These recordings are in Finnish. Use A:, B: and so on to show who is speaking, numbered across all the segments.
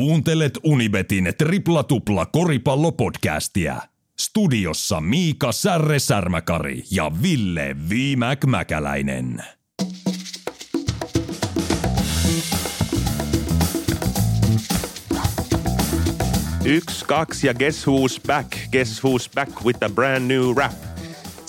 A: Kuuntelet Unibetin tripla tupla koripallopodcastia. Studiossa Miika Särre Särmäkari ja Ville Viimäk Mäkäläinen.
B: Yksi, kaksi ja guess who's back? Guess who's back with a brand new rap?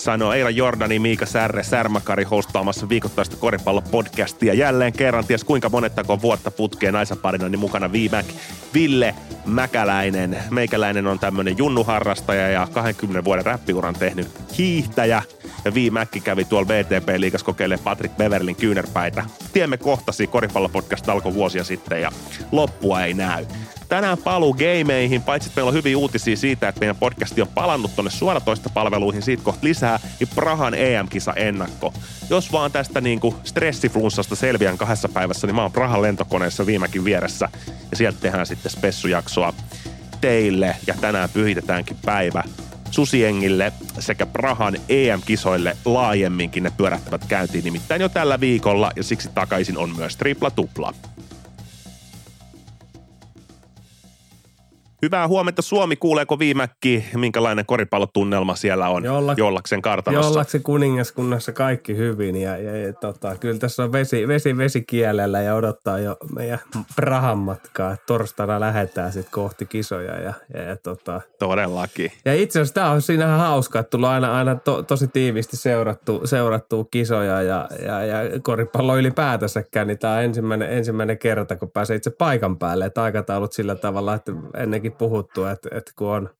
B: Sanoo Eila Jordani, Miika Särre, Särmäkari hostaamassa viikoittaista koripallopodcastia. Jälleen kerran, ties kuinka monettako vuotta putkeen naisaparina, niin mukana Viimäk, Ville Mäkäläinen. Meikäläinen on tämmönen junnuharrastaja ja 20 vuoden räppiuran tehnyt hiihtäjä. Ja Viimäkki kävi tuolla VTP-liigas kokeilemaan Patrick Beverlin kyynärpäitä. Tiemme kohtasi, koripallopodcast alkoi vuosia sitten ja loppua ei näy tänään paluu gameihin, paitsi että meillä on hyviä uutisia siitä, että meidän podcasti on palannut tonne suoratoista palveluihin, siitä kohta lisää, niin Prahan EM-kisa ennakko. Jos vaan tästä niinku stressiflunssasta selviän kahdessa päivässä, niin mä oon Prahan lentokoneessa viimekin vieressä ja sieltä tehdään sitten spessujaksoa teille ja tänään pyhitetäänkin päivä Susiengille sekä Prahan EM-kisoille laajemminkin ne pyörähtävät käyntiin nimittäin jo tällä viikolla ja siksi takaisin on myös tripla tupla. Hyvää huomenta Suomi, kuuleeko viimäkki, minkälainen koripallotunnelma siellä on Jolla, Jollaksen kartanossa?
C: Jollaksen kuningaskunnassa kaikki hyvin ja, ja, ja tota, kyllä tässä on vesi, vesi, vesi kielellä ja odottaa jo meidän Prahan matkaa. Torstaina lähdetään sitten kohti kisoja. Ja, ja, ja tota,
B: Todellakin.
C: Ja itse asiassa tämä on siinähän hauska, että tullut aina, aina to, tosi tiivisti seurattu, seurattu kisoja ja, ja, ja koripallo ylipäätänsäkään, niin tämä on ensimmäinen, ensimmäinen kerta, kun pääsee itse paikan päälle. Että aikataulut sillä tavalla, että ennenkin puhuttu, että, että kun on,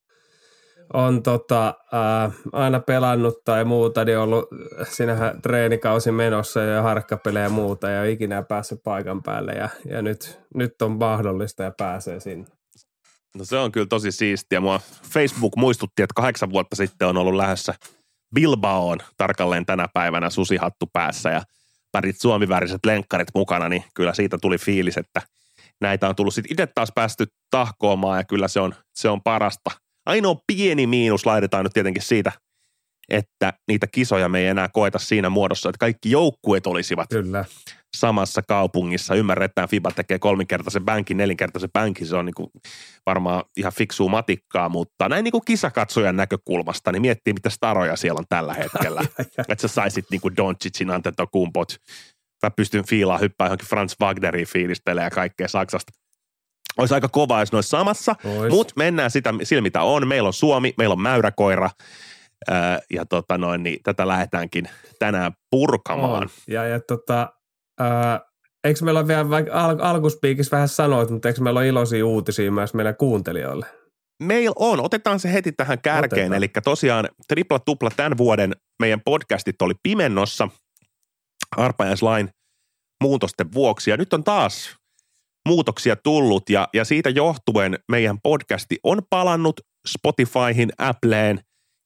C: on tota, ää, aina pelannut tai muuta, niin ollut sinähän treenikausi menossa ja harkkapelejä ja muuta ja ikinä päässyt paikan päälle ja, ja nyt, nyt on mahdollista ja pääsee sinne.
B: No se on kyllä tosi siistiä. Mua Facebook muistutti, että kahdeksan vuotta sitten on ollut lähdössä Bilbaoon tarkalleen tänä päivänä susihattu päässä ja värit suomiväriset lenkkarit mukana, niin kyllä siitä tuli fiilis, että – näitä on tullut sitten itse taas päästy tahkoamaan ja kyllä se on, se on parasta. Ainoa pieni miinus laitetaan nyt tietenkin siitä, että niitä kisoja me ei enää koeta siinä muodossa, että kaikki joukkueet olisivat Kyllä. samassa kaupungissa. Ymmärretään, FIBA tekee kolminkertaisen bänkin, nelinkertaisen bänkin, se on niin kuin varmaan ihan fiksua matikkaa, mutta näin niin kuin kisakatsojan näkökulmasta, niin miettii, mitä staroja siellä on tällä hetkellä. että sä saisit niin kuin Doncicin, Antetokumpot, mä pystyn fiilaa hyppää johonkin Franz Wagneriin fiilistelee ja kaikkea Saksasta. Olisi aika kova, jos ne olisi samassa, mutta mennään sitä sillä, mitä on. Meillä on Suomi, meillä on mäyräkoira, ää, ja tota noin, niin tätä lähdetäänkin tänään purkamaan. On.
C: Ja, ja tota, ää, eikö meillä ole vielä, vaikka al- alkuspiikissä vähän sanoit, mutta eikö meillä ole iloisia uutisia myös meidän kuuntelijoille?
B: Meillä on. Otetaan se heti tähän kärkeen. Eli tosiaan tripla tupla tämän vuoden meidän podcastit oli pimennossa – arpajaislain muutosten vuoksi. Ja nyt on taas muutoksia tullut ja, ja siitä johtuen meidän podcasti on palannut Spotifyhin, Appleen,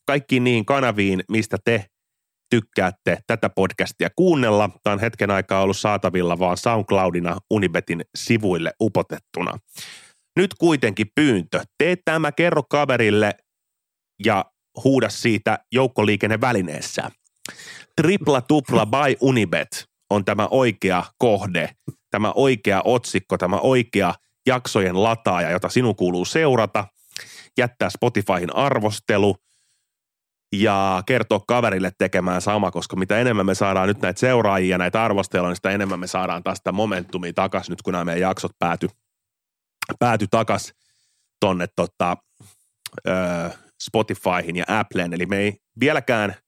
B: kaikkiin niin kanaviin, mistä te tykkäätte tätä podcastia kuunnella. Tämä on hetken aikaa ollut saatavilla vaan SoundCloudina Unibetin sivuille upotettuna. Nyt kuitenkin pyyntö. Tee tämä, kerro kaverille ja huuda siitä joukkoliikennevälineessä tripla tupla by Unibet on tämä oikea kohde, tämä oikea otsikko, tämä oikea jaksojen lataaja, jota sinun kuuluu seurata, jättää Spotifyhin arvostelu ja kertoa kaverille tekemään sama, koska mitä enemmän me saadaan nyt näitä seuraajia, näitä arvosteluja, niin sitä enemmän me saadaan taas sitä momentumia takaisin nyt, kun nämä meidän jaksot pääty, pääty takaisin tonne tota, Spotifyhin ja Appleen. Eli me ei vieläkään –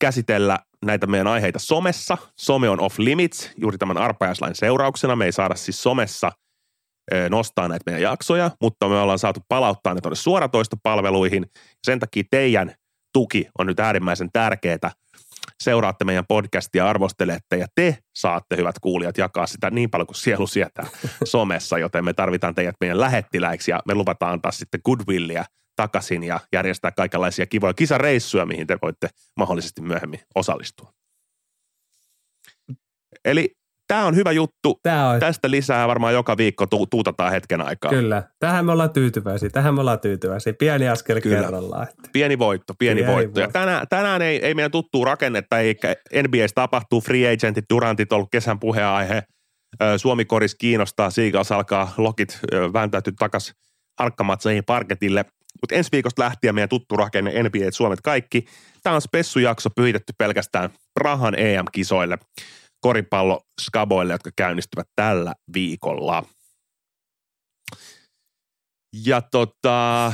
B: käsitellä näitä meidän aiheita somessa. Some on off limits juuri tämän arpajaislain seurauksena. Me ei saada siis somessa nostaa näitä meidän jaksoja, mutta me ollaan saatu palauttaa ne tuonne suoratoistopalveluihin. Sen takia teidän tuki on nyt äärimmäisen tärkeää. Seuraatte meidän podcastia, arvostelette ja te saatte, hyvät kuulijat, jakaa sitä niin paljon kuin sielu sietää somessa, joten me tarvitaan teidät meidän lähettiläiksi ja me luvataan antaa sitten goodwillia – takaisin ja järjestää kaikenlaisia kivoja kisareissuja, mihin te voitte mahdollisesti myöhemmin osallistua. Eli tämä on hyvä juttu. Tää on. Tästä lisää varmaan joka viikko tu- tuutataan hetken aikaa.
C: Kyllä. Tähän me ollaan tyytyväisiä. Tähän me ollaan tyytyväisiä. Pieni askel Kyllä. kerrallaan.
B: Pieni voitto, pieni, pieni voitto. voitto. Ja tänään, tänään ei, ei meidän tuttuu rakennetta, eikä NBAs tapahtuu, free agentit, Durantit ollut kesän puheenaihe. Suomi koris kiinnostaa, Seagulls alkaa lokit vääntäytyä takas harkkamatseihin parketille. Mutta ensi viikosta lähtien meidän tuttu rakenne NBA Suomet kaikki. Tämä on spessujakso pyhitetty pelkästään Prahan EM-kisoille, koripallo skaboille, jotka käynnistyvät tällä viikolla. Ja tota,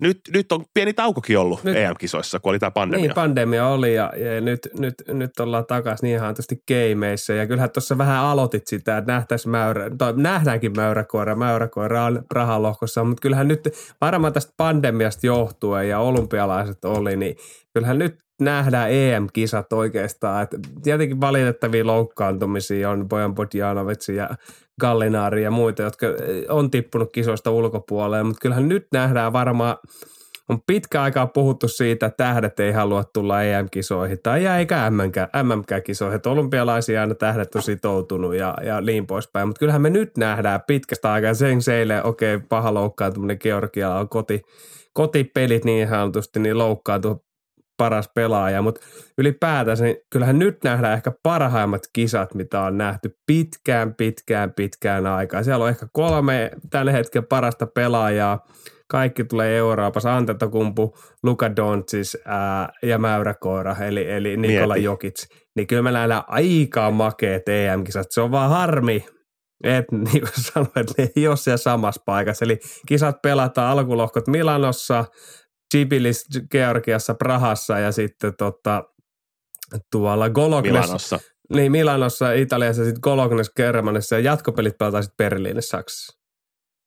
B: nyt, nyt on pieni taukokin ollut nyt, EM-kisoissa, kun oli tämä pandemia.
C: Niin, pandemia oli ja, ja nyt, nyt, nyt ollaan takaisin niin ihan tietysti keimeissä. Ja kyllähän tuossa vähän aloitit sitä, että nähtäisiin mäyrä, tai nähdäänkin mäyräkoira. Mäyräkoira on rahalohkossa, mutta kyllähän nyt varmaan tästä pandemiasta johtuen ja olympialaiset oli, niin kyllähän nyt nähdään EM-kisat oikeastaan. Et tietenkin valitettavia loukkaantumisia on Bojan Bodjanovic ja Gallinaari ja muita, jotka on tippunut kisoista ulkopuolelle, mutta kyllähän nyt nähdään varmaan, on pitkä aikaa puhuttu siitä, että tähdet ei halua tulla EM-kisoihin tai eikä MM-kisoihin. Olympialaisia aina tähdet on sitoutunut ja, ja niin poispäin. Mutta kyllähän me nyt nähdään pitkästä aikaa sen seille, okei, okay, paha loukkaantuminen Georgialla on koti, kotipelit niin sanotusti, niin loukkaantuu paras pelaaja, mutta ylipäätään niin kyllähän nyt nähdään ehkä parhaimmat kisat, mitä on nähty pitkään, pitkään, pitkään aikaa. Siellä on ehkä kolme tällä hetkellä parasta pelaajaa. Kaikki tulee Euroopassa, Antetokumpu, Luka Doncic ää, ja Mäyräkoira, eli, eli Nikola Mieti. Jokic. Niin kyllä me nähdään aika makeet EM-kisat. Se on vaan harmi, että niin kuin sanoin, että ne ei ole siellä samassa paikassa. Eli kisat pelataan alkulohkot Milanossa, Chibilis Georgiassa, Prahassa ja sitten tota, tuolla Golognes.
B: Milanossa.
C: Niin, Milanossa, Italiassa, sitten Golognes Germanissa ja jatkopelit pelataan sitten Berliinissä, Saksassa.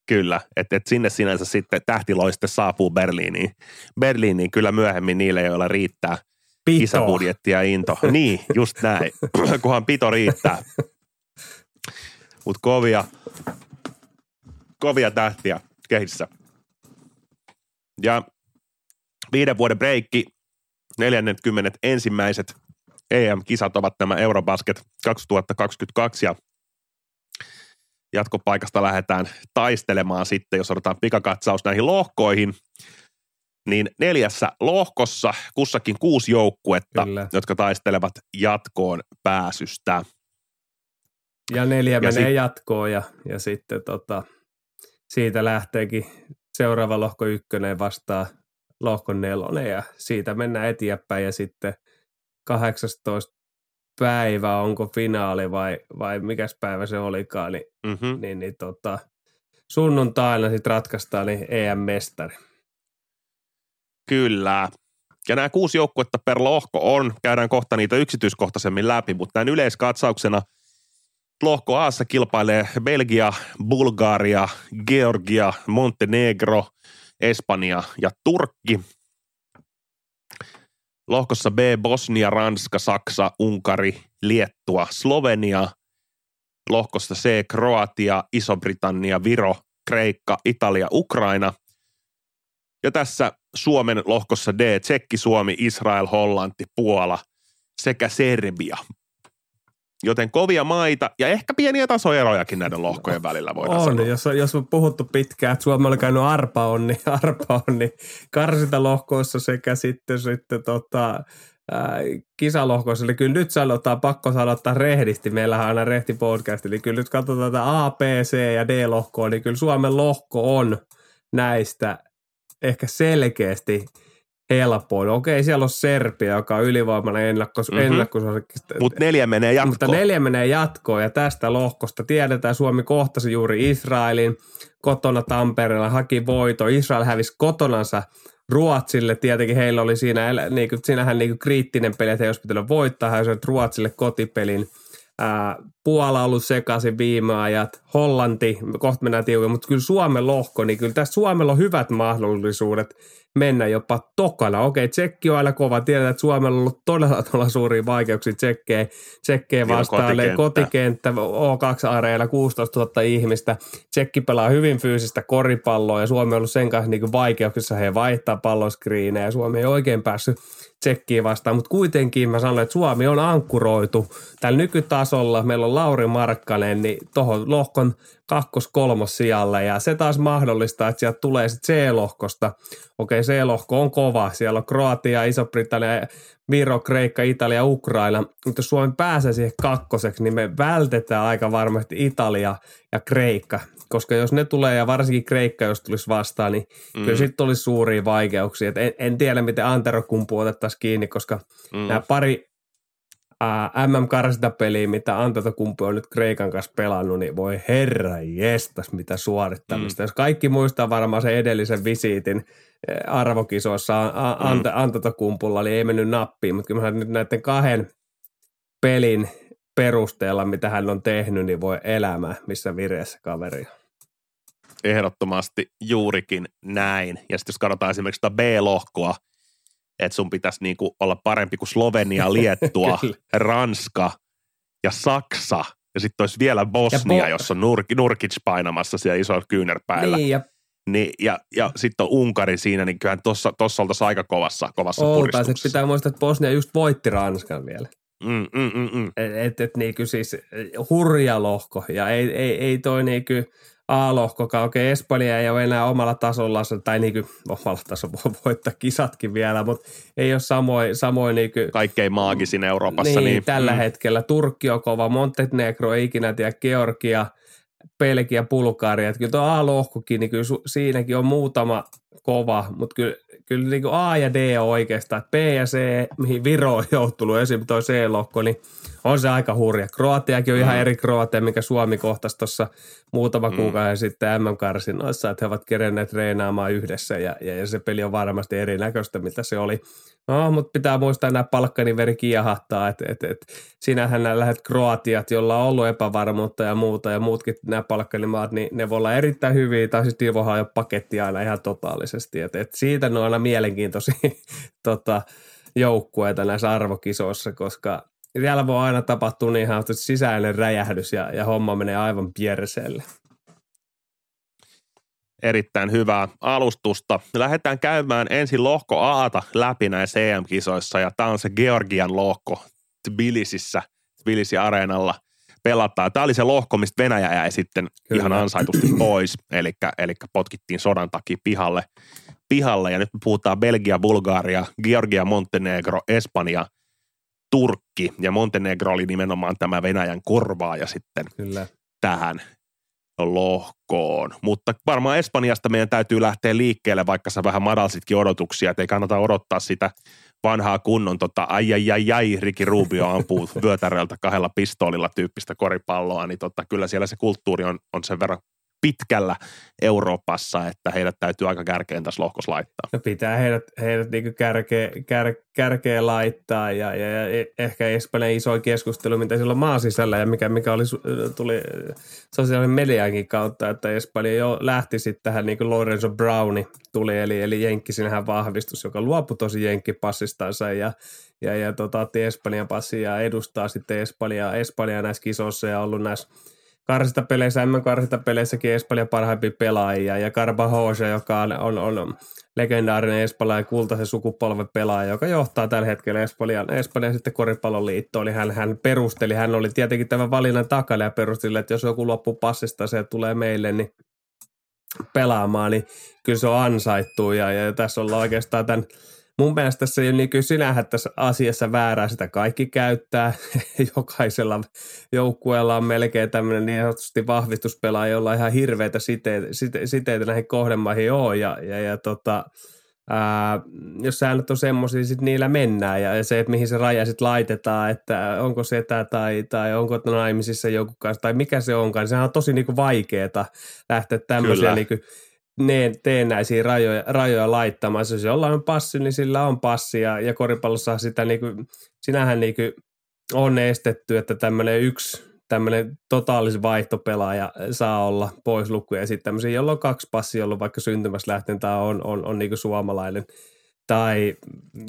B: Kyllä, että et sinne sinänsä sitten tähtiloiste saapuu Berliiniin. Berliiniin kyllä myöhemmin niille, joilla riittää pito. kisabudjetti ja into. niin, just näin, kunhan pito riittää. Mutta kovia, kovia tähtiä kehissä. Ja Viiden vuoden breikki, 40 ensimmäiset EM-kisat ovat nämä Eurobasket 2022 ja jatkopaikasta lähdetään taistelemaan sitten, jos otetaan pikakatsaus näihin lohkoihin, niin neljässä lohkossa kussakin kuusi joukkuetta, Kyllä. jotka taistelevat jatkoon pääsystä.
C: Ja neljä ja menee sit... jatkoon ja, ja sitten tota, siitä lähteekin seuraava lohko ykkönen vastaa lohkon nelonen ja siitä mennään eteenpäin ja sitten 18 päivä, onko finaali vai, vai mikäs päivä se olikaan, niin, mm-hmm. niin, niin tota, sunnuntaina sitten ratkaistaan niin EM-mestari.
B: Kyllä. Ja nämä kuusi joukkuetta per lohko on, käydään kohta niitä yksityiskohtaisemmin läpi, mutta näin yleiskatsauksena lohko Aassa kilpailee Belgia, Bulgaria, Georgia, Montenegro – Espanja ja Turkki. Lohkossa B Bosnia, Ranska, Saksa, Unkari, Liettua, Slovenia. Lohkossa C Kroatia, Iso-Britannia, Viro, Kreikka, Italia, Ukraina. Ja tässä Suomen lohkossa D, Tsekki, Suomi, Israel, Hollanti, Puola sekä Serbia. Joten kovia maita ja ehkä pieniä tasoerojakin näiden lohkojen välillä voidaan
C: on,
B: sanoa.
C: Jos, jos on puhuttu pitkään, että Suomella on käynyt arpa on, niin arpa on, niin karsita lohkoissa sekä sitten, sitten tota, kisalohkoissa. Eli kyllä nyt sanotaan, pakko sanoa rehdisti. Meillähän on aina rehti podcast. Eli kyllä nyt katsotaan tätä A, B, C ja D-lohkoa, niin kyllä Suomen lohko on näistä ehkä selkeästi – helpoin. Okei, siellä on Serbia, joka on ylivoimainen ennakkos, mm-hmm. ennakkosuosikki.
B: Mutta neljä menee jatkoon.
C: Mutta neljä menee jatkoon ja tästä lohkosta tiedetään, Suomi kohtasi juuri Israelin kotona Tampereella, haki voito. Israel hävisi kotonansa Ruotsille. Tietenkin heillä oli siinä, niin kuin, siinähän niin kuin kriittinen peli, että he olisi pitänyt voittaa. He olisivat Ruotsille kotipelin. Ää, Puola ollut sekaisin viime ajat, Hollanti, kohta mennään tiukin, mutta kyllä Suomen lohko, niin kyllä tässä Suomella on hyvät mahdollisuudet – mennä jopa tokana. Okei, tsekki on aina kova. Tiedetään, että Suomella on ollut todella, todella suuria vaikeuksia tsekkejä, tsekkejä vastaan. Kotikenttä. kotikenttä, O2-areena 16 000 ihmistä. Tsekki pelaa hyvin fyysistä koripalloa ja Suomi on ollut sen kanssa niin vaikeuksissa. He vaihtaa palloskriinejä ja Suomi ei oikein päässyt tsekkiä vastaan, mutta kuitenkin mä sanoin, että Suomi on ankkuroitu tällä nykytasolla. Meillä on Lauri Markkanen niin tuohon lohkon kakkos-kolmos sijalle ja se taas mahdollistaa, että sieltä tulee sitten C-lohkosta. Okei, C-lohko on kova. Siellä on Kroatia, Iso-Britannia, Viro, Kreikka, Italia, Ukraina. Mutta jos Suomi pääsee siihen kakkoseksi, niin me vältetään aika varmasti Italia ja Kreikka. Koska jos ne tulee, ja varsinkin Kreikka, jos tulisi vastaan, niin mm. kyllä sitten tulisi suuria vaikeuksia. Et en, en tiedä, miten Antero kumpu otettaisiin kiinni, koska mm. nämä pari MM-karsintapeliä, mitä Antetokumpu on nyt Kreikan kanssa pelannut, niin voi herra jestas, mitä suorittamista. Mm. Jos kaikki muistaa varmaan sen edellisen visiitin arvokisoissa Ante, mm. Antetokumpulla, niin ei mennyt nappiin, mutta kyllä nyt näiden kahden pelin perusteella, mitä hän on tehnyt, niin voi elämä, missä vireessä kaveri
B: Ehdottomasti juurikin näin. Ja sitten jos katsotaan esimerkiksi sitä B-lohkoa, että sun pitäisi niinku olla parempi kuin Slovenia, Liettua, Ranska ja Saksa. Ja sitten olisi vielä Bosnia, bo- jossa on Nur- Nurkic painamassa siellä isoilla kyynärpäillä.
C: Niin, ja
B: niin, ja, ja sitten on Unkari siinä, niin kyllähän tuossa oltaisiin aika kovassa, kovassa puristuksessa.
C: pitää muistaa, että Bosnia just voitti Ranskan vielä.
B: Mm, mm, mm, mm.
C: Et, et, niinku siis hurja lohko ja ei, ei, ei toi niinku A-lohkokaan. Okei, Espanja ei ole enää omalla tasolla, tai niinku omalla tasolla voi voittaa kisatkin vielä, mutta ei ole samoin, samoin niinku,
B: Kaikkein maagisin Euroopassa.
C: Niin, niin tällä mm. hetkellä. Turkki on kova, Montenegro ei ikinä tiedä, Georgia, Belgia, Bulgaria. Että kyllä tuo A-lohkokin, niin kyllä su, siinäkin on muutama kova, mutta kyllä, kyllä niin kuin A ja D on oikeastaan. B ja C, mihin Viro on joutunut, esimerkiksi tuo C-lohko, niin on se aika hurja. Kroatiakin on mm. ihan eri Kroatia, mikä Suomi kohtasi tuossa muutama mm. kuukausi sitten MM-karsinoissa, että he ovat kerenneet treenaamaan yhdessä ja, ja, ja, se peli on varmasti erinäköistä, mitä se oli. No, mutta pitää muistaa nämä palkkani veri kiehahtaa, että et, et, sinähän nämä lähdet Kroatiat, jolla on ollut epävarmuutta ja muuta ja muutkin nämä palkkanimaat, niin ne voi olla erittäin hyviä, tai siis Divohan jo paketti aina ihan totaalisesti, että et siitä ne on aina mielenkiintoisia tota, joukkueita näissä arvokisoissa, koska siellä voi aina tapahtua niin ihan sisäinen räjähdys ja, ja homma menee aivan pierseelle.
B: Erittäin hyvää alustusta. Lähdetään käymään ensin lohko Aata läpi näissä EM-kisoissa ja tämä on se Georgian lohko Tbilisissä, Tbilisi-areenalla pelataan. Tämä oli se lohko, mistä Venäjä jäi sitten Kyllä. ihan ansaitusti pois, eli, eli potkittiin sodan takia pihalle, pihalle. Ja nyt me puhutaan Belgia, Bulgaria, Georgia, Montenegro, Espanja – Turkki ja Montenegro oli nimenomaan tämä Venäjän korvaaja sitten Kyllä. tähän lohkoon. Mutta varmaan Espanjasta meidän täytyy lähteä liikkeelle, vaikka sä vähän madalsitkin odotuksia, että ei kannata odottaa sitä vanhaa kunnon tota, ai ai ai ai, Riki Rubio ampuu vyötäröltä kahdella pistoolilla tyyppistä koripalloa, niin tota, kyllä siellä se kulttuuri on, on sen verran pitkällä Euroopassa, että heidät täytyy aika kärkeen tässä lohkossa laittaa.
C: No pitää heidät, heidät niin kärkeen, kär, kärkeen laittaa ja, ja, ja, e, ehkä Espanjan iso keskustelu, mitä silloin maan sisällä ja mikä, mikä oli, tuli sosiaalisen mediankin kautta, että Espanja jo lähti sitten tähän niin kuin Lorenzo Browni tuli, eli, eli Jenkki sinähän vahvistus, joka luopui tosi Jenkki-passistansa ja ja, ja tota, Espanjan passia ja edustaa sitten Espanjaa, Espanjaa näissä kisoissa ja ollut näissä karsintapeleissä, M-karsintapeleissäkin Espanjan parhaimpia pelaajia. Ja Carbajosa, joka on, on, on legendaarinen Espanjan kultaisen sukupolven pelaaja, joka johtaa tällä hetkellä Espanjan, Espanjan sitten koripalloliittoon, niin hän, hän perusteli, hän oli tietenkin tämän valinnan takana ja perusteli, että jos joku loppuu passista se tulee meille, niin pelaamaan, niin kyllä se on ansaittu. Ja, ja tässä ollaan oikeastaan tämän mun mielestä se ei niin sinähän tässä asiassa väärää, sitä kaikki käyttää. Jokaisella joukkueella on melkein tämmöinen niin sanotusti vahvistuspelaaja, jolla on ihan hirveitä siteitä, site, siteitä näihin kohdemaihin on. Ja, ja, ja tota, ää, jos säännöt on semmoisia, sitten niillä mennään. Ja, ja se, että mihin se raja sitten laitetaan, että onko setä tai, tai onko naimisissa joku kanssa tai mikä se onkaan, niin sehän on tosi niinku vaikeaa lähteä tämmöisiä niinku ne, teennäisiä rajoja, rajoja laittamaan. Jos jollain on passi, niin sillä on passi ja, ja koripallossa sitä niin kuin, sinähän niin kuin on estetty, että tämmöinen yksi tämmöinen totaalisen vaihtopelaaja saa olla pois lukuja ja sitten tämmöisiä, jolla on kaksi passia ollut vaikka syntymässä lähteen tai on, on, on niin kuin suomalainen tai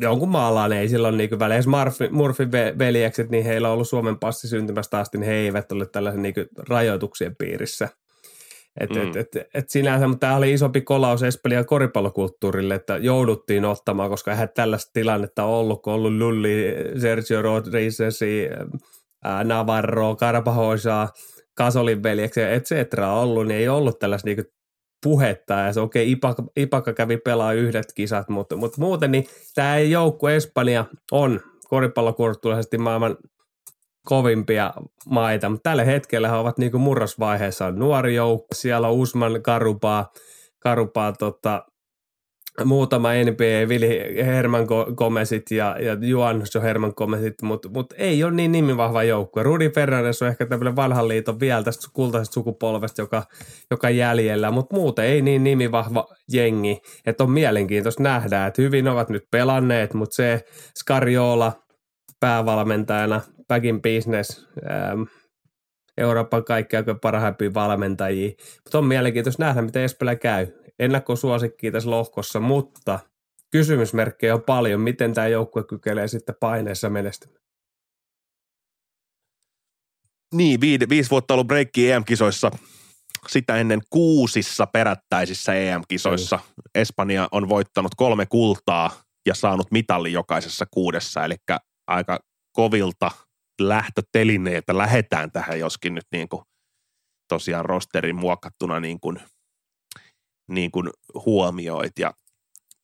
C: jonkun maalainen, ei silloin niin väliä. Murphy, Murphy veljekset, niin heillä on ollut Suomen passi syntymästä asti, niin he eivät ole tällaisen niin rajoituksien piirissä – et, mm. et, et, et sinänsä, mutta tämä oli isompi kolaus Espanjan koripallokulttuurille, että jouduttiin ottamaan, koska eihän tällaista tilannetta ollut, kun ollut Lulli, Sergio Rodriguez, Navarro, Karpahoisaa, Kasolin veljeksi, et cetera ollut, niin ei ollut tällaista niinku puhetta. Ja se okei, okay, Ipaka, Ipaka kävi pelaa yhdet kisat, mutta, mutta muuten niin tämä joukku Espanja on koripallokulttuurisesti maailman kovimpia maita, mutta tällä hetkellä he ovat niinku murrosvaiheessa nuori joukko. Siellä on Usman Karupaa, Karupaa tota, muutama NBA, Vili Herman Gomezit ja, ja Juanso Herman Gomezit, mutta mut ei ole niin nimivahva joukkue. Rudi Fernandes on ehkä tämmöinen vanhan liiton vielä tästä kultaisesta sukupolvesta, joka, joka jäljellä, mutta muuten ei niin nimivahva jengi, että on mielenkiintoista nähdä, että hyvin ovat nyt pelanneet, mutta se Scariola päävalmentajana, back in business, ähm, Euroopan kaikkia parhaimpia valmentajia. Mutta on mielenkiintoista nähdä, miten Espelä käy ennakkosuosikki tässä lohkossa, mutta kysymysmerkkejä on paljon. Miten tämä joukkue kykelee sitten paineessa menestymään?
B: Niin, viide, viisi vuotta ollut breikki EM-kisoissa, sitä ennen kuusissa perättäisissä EM-kisoissa. Mm. Espanja on voittanut kolme kultaa ja saanut mitalli jokaisessa kuudessa, eli aika kovilta lähtötelineitä lähetään tähän, joskin nyt niin kuin tosiaan rosterin muokattuna niin kuin niin kuin huomioit. Ja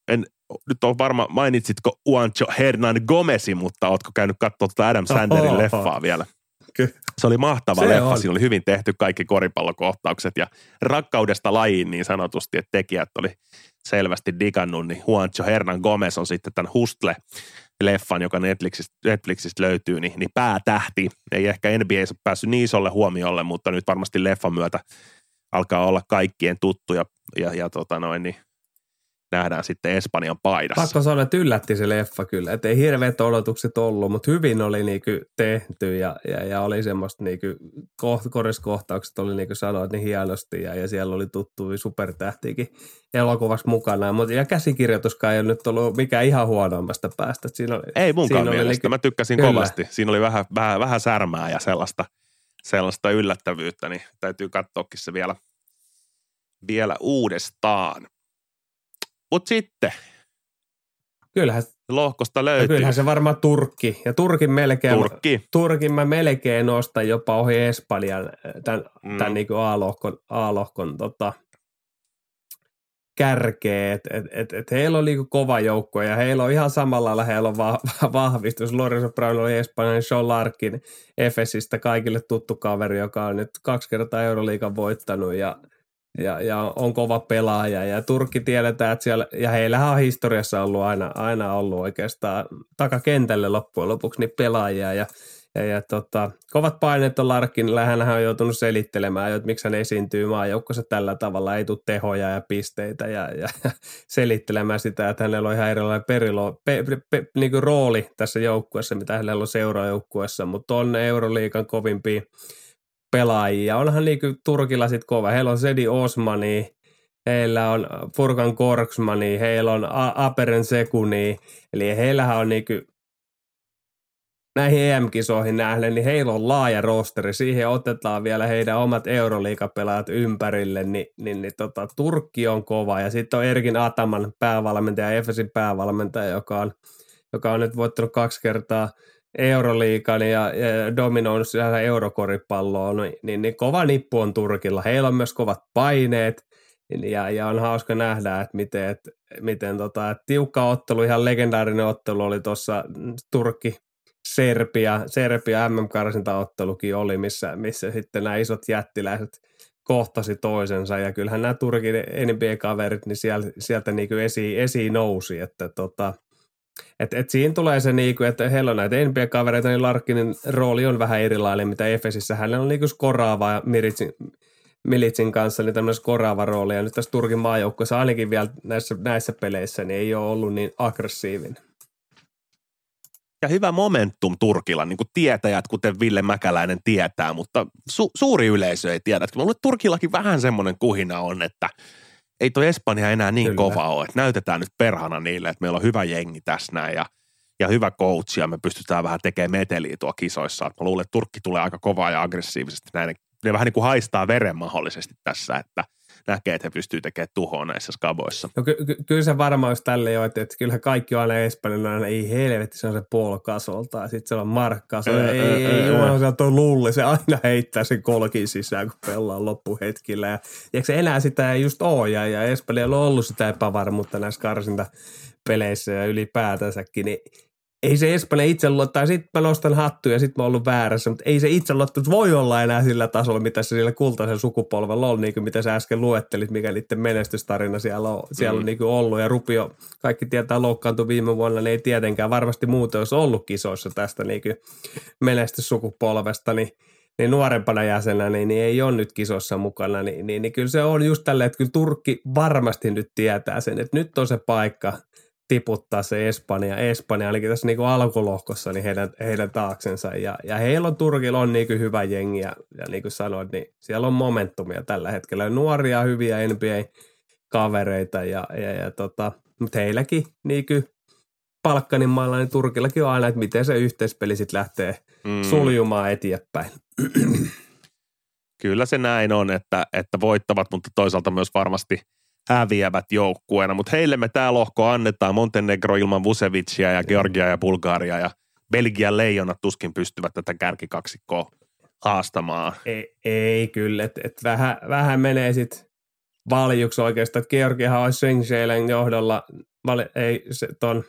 B: en, nyt on varma, mainitsitko Juancho Hernan Gomesi, mutta ootko käynyt katsoa tuota Adam Sandlerin oho, leffaa vielä? Ky- se oli mahtava se leffa, on. siinä oli hyvin tehty kaikki koripallokohtaukset ja rakkaudesta lajiin niin sanotusti, että tekijät oli selvästi digannut, niin Juancho Hernan Gomez on sitten tämän Hustle leffan, joka Netflixistä, Netflixistä löytyy, niin, niin päätähti. Ei ehkä NBA päässyt niin isolle huomiolle, mutta nyt varmasti leffan myötä alkaa olla kaikkien tuttuja ja, ja tota noin, niin nähdään sitten Espanjan paidassa.
C: Pakko sanoa, että yllätti se leffa kyllä. Että ei hirveät odotukset ollut, mutta hyvin oli niinku tehty ja, ja, ja oli semmoista niinku, koht, koriskohtaukset oli niinku sanoit niin hienosti ja, ja siellä oli tuttu supertähtiäkin elokuvassa mukana. Mutta ja käsikirjoituskaan ei ole nyt ollut mikään ihan huonoimmasta päästä. Siinä oli,
B: ei munkaan siinä mielestä. Oli, niinku- Mä tykkäsin kyllä. kovasti. Siinä oli vähän, vähän, vähän särmää ja sellaista, sellaista yllättävyyttä, niin täytyy katsoakin se vielä, vielä uudestaan. Mutta sitten
C: Kyllähän,
B: lohkosta löytyy.
C: Kyllähän se varmaan Turkki. Ja Turkin melkein, Turkki. Turkin mä melkein nostan jopa ohi Espanjan tämän, mm. tämän niin A-lohkon, A-lohkon tota, kärkeä. Et, et, et, et heillä on niin kova joukko ja heillä on ihan samalla lailla heillä on va- vahvistus. Lorenzo Brown oli Espanjan Sean Larkin Efesistä kaikille tuttu kaveri, joka on nyt kaksi kertaa Euroliigan voittanut ja – ja, ja on kova pelaaja. Ja Turkki tiedetään, että siellä, ja heillähän on historiassa ollut aina, aina ollut oikeastaan takakentälle loppujen lopuksi niin pelaajia. Ja, ja, ja tota, kovat paineet on Larkin, hän on joutunut selittelemään, että miksi hän esiintyy maajoukkossa tällä tavalla, ei tule tehoja ja pisteitä ja, ja, ja selittelemään sitä, että hänellä on ihan erilainen perilo, pe, pe, pe, niin kuin rooli tässä joukkueessa, mitä hänellä on seurajoukkueessa, mutta on Euroliikan kovimpia pelaajia. Onhan niinku Turkilla sitten kova. Heillä on Sedi Osmani, heillä on Furkan Korksmani, heillä on Aperen Sekuni, eli heillähän on niinku näihin EM-kisoihin nähden, niin heillä on laaja rosteri. Siihen otetaan vielä heidän omat euroliikapelaajat ympärille, niin, niin, niin tota, Turkki on kova. Ja sitten on Erkin Ataman päävalmentaja, Efesin päävalmentaja, joka on, joka on nyt voittanut kaksi kertaa – Euroliikan ja, ja dominoinut siellä eurokoripalloa, niin, niin, niin kova nippu on Turkilla. Heillä on myös kovat paineet ja, ja on hauska nähdä, että miten, että, miten tota, että tiukka ottelu, ihan legendaarinen ottelu oli tuossa Turkki Serbia, Serbia MM-karsintaottelukin oli, missä, missä sitten nämä isot jättiläiset kohtasi toisensa ja kyllähän nämä Turkin NBA-kaverit, niin sieltä, sieltä niin kuin esiin, esiin nousi, että tota, et, et siinä tulee se, niinku, että heillä on näitä NBA-kavereita, niin Larkinin rooli on vähän erilainen, mitä Efesissä. Hänellä on niinku skoraava Miritsin, Militsin kanssa niin tämmöinen skoraava rooli. Ja nyt tässä Turkin maajoukkueessa ainakin vielä näissä, näissä peleissä niin ei ole ollut niin aggressiivinen.
B: Ja hyvä momentum Turkilla, niin kuin tietäjät, kuten Ville Mäkäläinen tietää, mutta su- suuri yleisö ei tiedä. Mä luulen, Turkillakin vähän semmoinen kuhina on, että – ei toi Espanja enää niin Kyllä. kova ole, että näytetään nyt perhana niille, että meillä on hyvä jengi tässä näin ja, ja hyvä coach ja me pystytään vähän tekemään meteliä tuo kisoissa. Mä luulen, että Turkki tulee aika kovaa ja aggressiivisesti näin. Ne vähän niin kuin haistaa veren mahdollisesti tässä, että näkee, että he pystyy tekemään tuhoa näissä skaboissa.
C: No ky- ky- kyllä se varmaan olisi tälle jo, että, että kyllähän kaikki on aina espanjalainen, ei helvetti, se on se Paul Kasolta ja sitten se on Mark Gasol. Ei, ei, ei, jumala, se on tuo lulli, se aina heittää sen kolkin sisään, kun pelaa loppuhetkillä. Ja, ja se enää sitä ei just ole, ja, ja Espanjalla on ollut sitä epävarmuutta näissä karsintapeleissä ja ylipäätänsäkin, niin ei se Espanja itse luottaa, sitten mä nostan hattuja ja sitten mä oon ollut väärässä, mutta ei se itse luottamus voi olla enää sillä tasolla, mitä se sillä kultaisen sukupolvella on, niin kuin mitä sä äsken luettelit, mikä niiden menestystarina siellä on, siellä mm. on niin kuin ollut. Ja Rupio, kaikki tietää, loukkaantui viime vuonna, niin ei tietenkään varmasti muuten olisi ollut kisoissa tästä niin kuin menestyssukupolvesta, niin niin nuorempana jäsenä, niin, niin ei ole nyt kisossa mukana, niin, niin, niin kyllä se on just tälleen, että kyllä Turkki varmasti nyt tietää sen, että nyt on se paikka – tiputtaa se Espanja, Espanja ainakin tässä niin kuin alkulohkossa niin heidän, heidän taaksensa. Ja, ja heillä on Turkilla on niin kuin hyvä jengi ja, ja niin kuin sanoin, niin siellä on momentumia tällä hetkellä. Nuoria, hyviä NBA-kavereita ja, ja, ja tota, mutta heilläkin niin kuin Palkkanin maalla, niin Turkillakin on aina, että miten se yhteispeli sitten lähtee mm. suljumaan eteenpäin.
B: Kyllä se näin on, että, että voittavat, mutta toisaalta myös varmasti – häviävät joukkueena, mutta heille me tämä lohko annetaan Montenegro ilman Vucevicia ja Georgia ja Bulgaria ja Belgian leijonat tuskin pystyvät tätä kärkikaksikkoa haastamaan.
C: Ei, ei kyllä, että et vähän, vähän menee sitten valjuksi oikeastaan. Georgiahan olisi Sengsheilen johdolla, vali, ei se ton,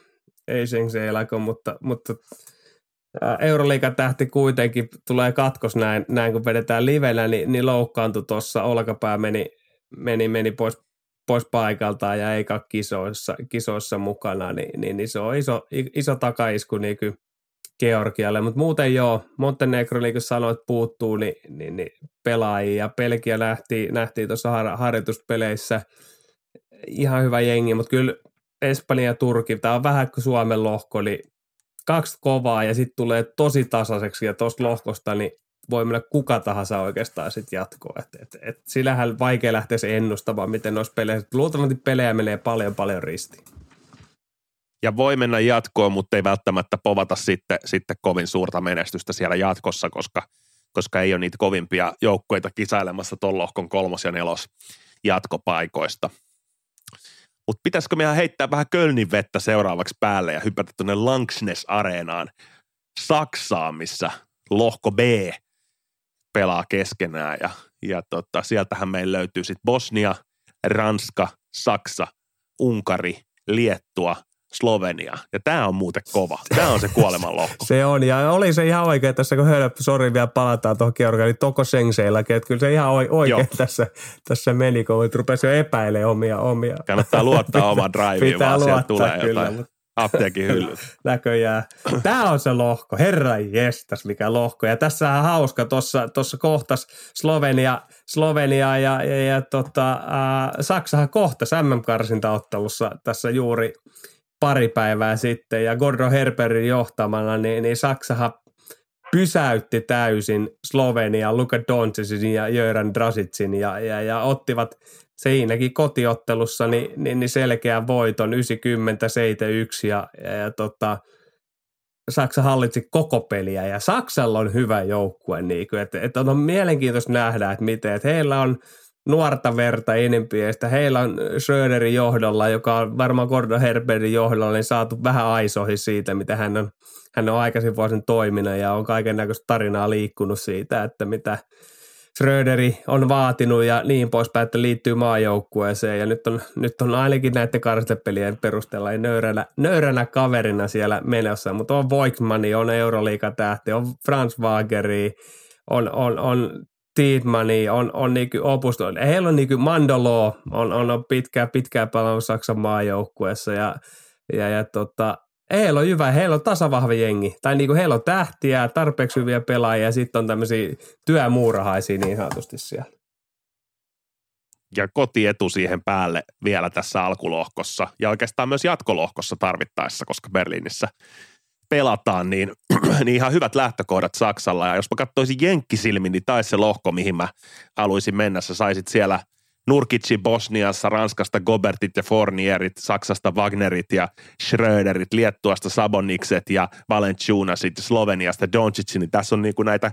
C: ei Sengsheiläkö, mutta, mutta Euroliikan tähti kuitenkin tulee katkos näin, näin kun vedetään livenä, niin, niin loukkaantui tuossa, olkapää meni, meni, meni pois pois paikaltaan ja eikä kisoissa, kisoissa mukana, niin, niin, niin se on iso, iso takaisku niin kuin Georgialle, mutta muuten joo, Montenegro, niin kuin sanoit, puuttuu niin, niin, niin pelaajia, Pelkiä nähtiin, nähtiin tuossa har, harjoituspeleissä, ihan hyvä jengi, mutta kyllä Espanja ja Turki, tämä on vähän kuin Suomen lohko, niin kaksi kovaa ja sitten tulee tosi tasaiseksi ja tuosta lohkosta niin voi mennä kuka tahansa oikeastaan sitten jatkoa. Et, et, et sillähän vaikea lähteä se ennustamaan, miten noissa peleissä, luultavasti pelejä menee paljon paljon ristiin.
B: Ja voi mennä jatkoon, mutta ei välttämättä povata sitten, sitten kovin suurta menestystä siellä jatkossa, koska, koska ei ole niitä kovimpia joukkueita kisailemassa tuon lohkon kolmos ja nelos jatkopaikoista. Mutta pitäisikö mehän heittää vähän Kölnin vettä seuraavaksi päälle ja hypätä tuonne Langsnes-areenaan Saksaan, missä lohko B pelaa keskenään ja, ja tota, sieltähän meillä löytyy sitten Bosnia, Ranska, Saksa, Unkari, Liettua, Slovenia. Ja tämä on muuten kova. Tämä on se kuoleman lohko.
C: se on, ja oli se ihan oikein tässä, kun hölöp, sori vielä palataan tuohon Georgiaan, niin Toko Sengseilläkin, että kyllä se ihan oikein tässä, tässä meni, kun rupesi jo epäilemään omia. omia.
B: Kannattaa luottaa omaan driveen, vaan luottaa, tulee kyllä, jotain. Mutta apteekin hyllyt.
C: Näköjään. Tämä on se lohko. Herra jestas, mikä lohko. Ja tässä on hauska, tuossa kohtas Slovenia, Slovenia ja, ja, ja tota, äh, Saksahan kohtas MM-karsintaottelussa tässä juuri pari päivää sitten. Ja Gordon Herberin johtamana, niin, niin Saksahan pysäytti täysin Slovenia, Luka Doncicin ja Jöran Drasicin ja, ja, ja ottivat – siinäkin kotiottelussa niin, niin, niin selkeän voiton 90-71 ja, ja, ja tota, Saksa hallitsi koko peliä ja Saksalla on hyvä joukkue. Niin kuin, että, että on mielenkiintoista nähdä, että miten, että heillä on nuorta verta enempiä, heillä on Schröderin johdolla, joka on varmaan Gordon Herbertin johdolla, niin saatu vähän aisoihin siitä, mitä hän on, hän on aikaisin vuosin toiminut ja on kaiken näköistä tarinaa liikkunut siitä, että mitä – Schröderi on vaatinut ja niin poispäin, että liittyy maajoukkueeseen. Ja nyt on, nyt on ainakin näiden karstepelien perusteella niin nöyränä, nöyränä kaverina siellä menossa, mutta on Voigtmani, on Euroliiga-tähti, on Franz Wageri, on, on, on Tiedmani, on, on niinku Opus, heillä on niinku Mandolo, on, on, pitkää, pitkää pelannut Saksan maajoukkueessa ja, ja, ja tota, heillä on hyvä, heillä on tasavahva jengi. Tai niin kuin heillä on tähtiä, tarpeeksi hyviä pelaajia ja sitten on tämmöisiä työmuurahaisia niin sanotusti siellä.
B: Ja kotietu siihen päälle vielä tässä alkulohkossa ja oikeastaan myös jatkolohkossa tarvittaessa, koska Berliinissä pelataan, niin, niin ihan hyvät lähtökohdat Saksalla. Ja jos mä katsoisin Jenkkisilmin, niin taisi se lohko, mihin mä haluaisin mennä. Sä saisit siellä Nurkitsi Bosniassa, Ranskasta Gobertit ja Fornierit, Saksasta Wagnerit ja Schröderit, Liettuasta Sabonikset ja Valenciunasit, Sloveniasta Doncic, niin tässä on niinku näitä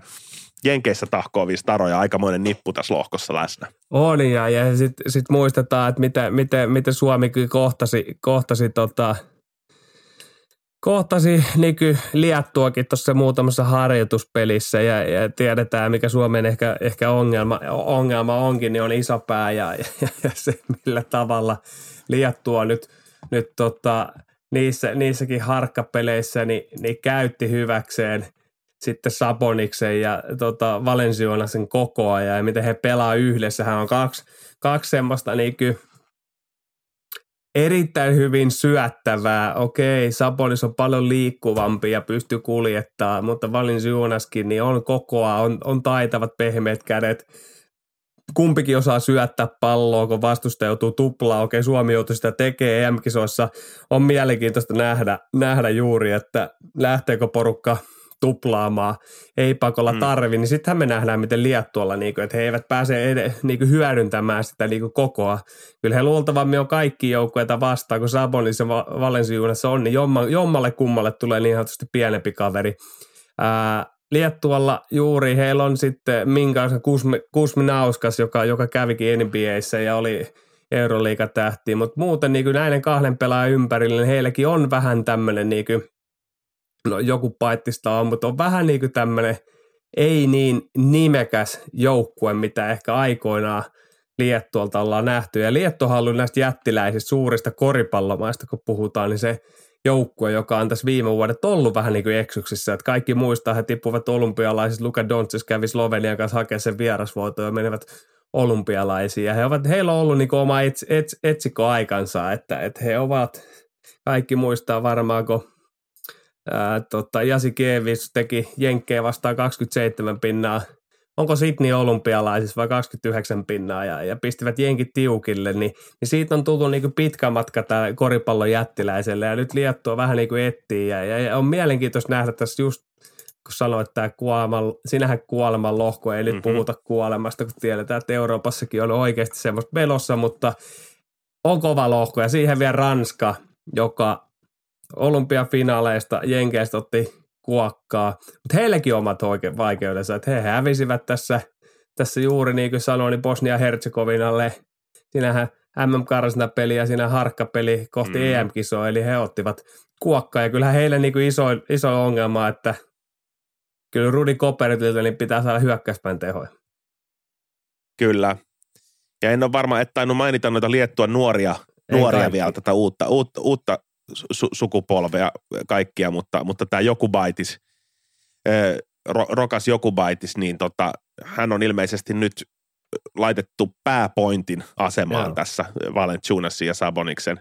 B: Jenkeissä tahkoavia staroja aikamoinen nippu tässä lohkossa läsnä.
C: On ja, ja sitten sit muistetaan, että miten, miten, miten Suomi kohtasi, kohtasi tota, kohtasi niin Liettuakin tuossa muutamassa harjoituspelissä ja, ja, tiedetään, mikä Suomen ehkä, ehkä ongelma, ongelma onkin, niin on iso pää ja, ja, ja se, millä tavalla Liettua nyt, nyt tota, niissä, niissäkin harkkapeleissä niin, niin käytti hyväkseen sitten Saboniksen ja tota, Valensionasen koko ajan ja miten he pelaa yhdessä. Hän on kaksi, kaksi semmoista niin erittäin hyvin syöttävää. Okei, Sabonis on paljon liikkuvampi ja pystyy kuljettaa, mutta Valensiunaskin niin on kokoa, on, on taitavat pehmeät kädet. Kumpikin osaa syöttää palloa, kun vastustaja joutuu tuplaa. Okei, Suomi joutuu sitä tekemään EM-kisoissa. On mielenkiintoista nähdä, nähdä juuri, että lähteekö porukka – tuplaamaan, ei pakolla mm. tarvi, niin sittenhän me nähdään, miten Liettualla, niin kuin, että he eivät pääse ed- niin kuin hyödyntämään sitä niin kuin kokoa. Kyllä he luultavammin on kaikki joukkueita vastaan, kun Sabonis ja Valensiunassa on, niin jomma, jommalle kummalle tulee niin sanotusti pienempi kaveri. Ää, Liettualla juuri heillä on sitten Minkaus Kusmi, Kusminauskas, joka, joka kävikin NBAissä ja oli Euroliiga-tähti, mutta muuten niin kuin näiden kahden pelaajan ympärillä, niin heilläkin on vähän tämmöinen niin kuin no joku paittista on, mutta on vähän niin kuin tämmöinen ei niin nimekäs joukkue, mitä ehkä aikoinaan Liettualta ollaan nähty. Ja Liettuhan on näistä jättiläisistä suurista koripallomaista, kun puhutaan, niin se joukkue, joka on tässä viime vuodet ollut vähän niin kuin eksyksissä, että kaikki muistaa, he tippuvat olympialaisista, Luka Doncic kävi Slovenian kanssa hakemaan sen vierasvuoto ja menevät olympialaisiin. Ja he ovat, heillä on ollut niin kuin oma ets, ets, etsikko aikansa, että, että he ovat, kaikki muistaa varmaan, kun Ää, tota, Jasi Keevis teki Jenkkejä vastaan 27 pinnaa. Onko Sydney olympialaisissa vai 29 pinnaa ja, ja pistivät jenkit tiukille, niin, niin siitä on tullut niin pitkä matka tämä koripallon jättiläiselle ja nyt Liettua vähän niin kuin etsii ja, ja, ja, on mielenkiintoista nähdä tässä just kun sanoit, että tämä kuolema, sinähän kuoleman lohko, ei nyt mm-hmm. puhuta kuolemasta, kun tiedetään, että Euroopassakin on oikeasti semmoista melossa, mutta on kova lohko ja siihen vielä Ranska, joka olympiafinaaleista Jenkeistä otti kuokkaa, mutta heilläkin omat oikein vaikeudensa, että he hävisivät tässä, tässä juuri niin kuin sanoin, niin Bosnia-Herzegovinalle, siinähän mm peli ja siinä harkkapeli kohti mm. EM-kisoa, eli he ottivat kuokkaa ja kyllähän heille niin kuin iso, iso ongelma, että kyllä Rudi Koperitilta niin pitää saada hyökkäyspäin tehoja.
B: Kyllä. Ja en ole varma, että tainnut mainita noita Liettua nuoria, nuoria vielä tätä uutta, uutta, uutta su- sukupolvea kaikkia, mutta, mutta tämä Jokubaitis, ro- Rokas Jokubaitis, niin tota, hän on ilmeisesti nyt laitettu pääpointin asemaan Joo. tässä Valenciunasin ja Saboniksen,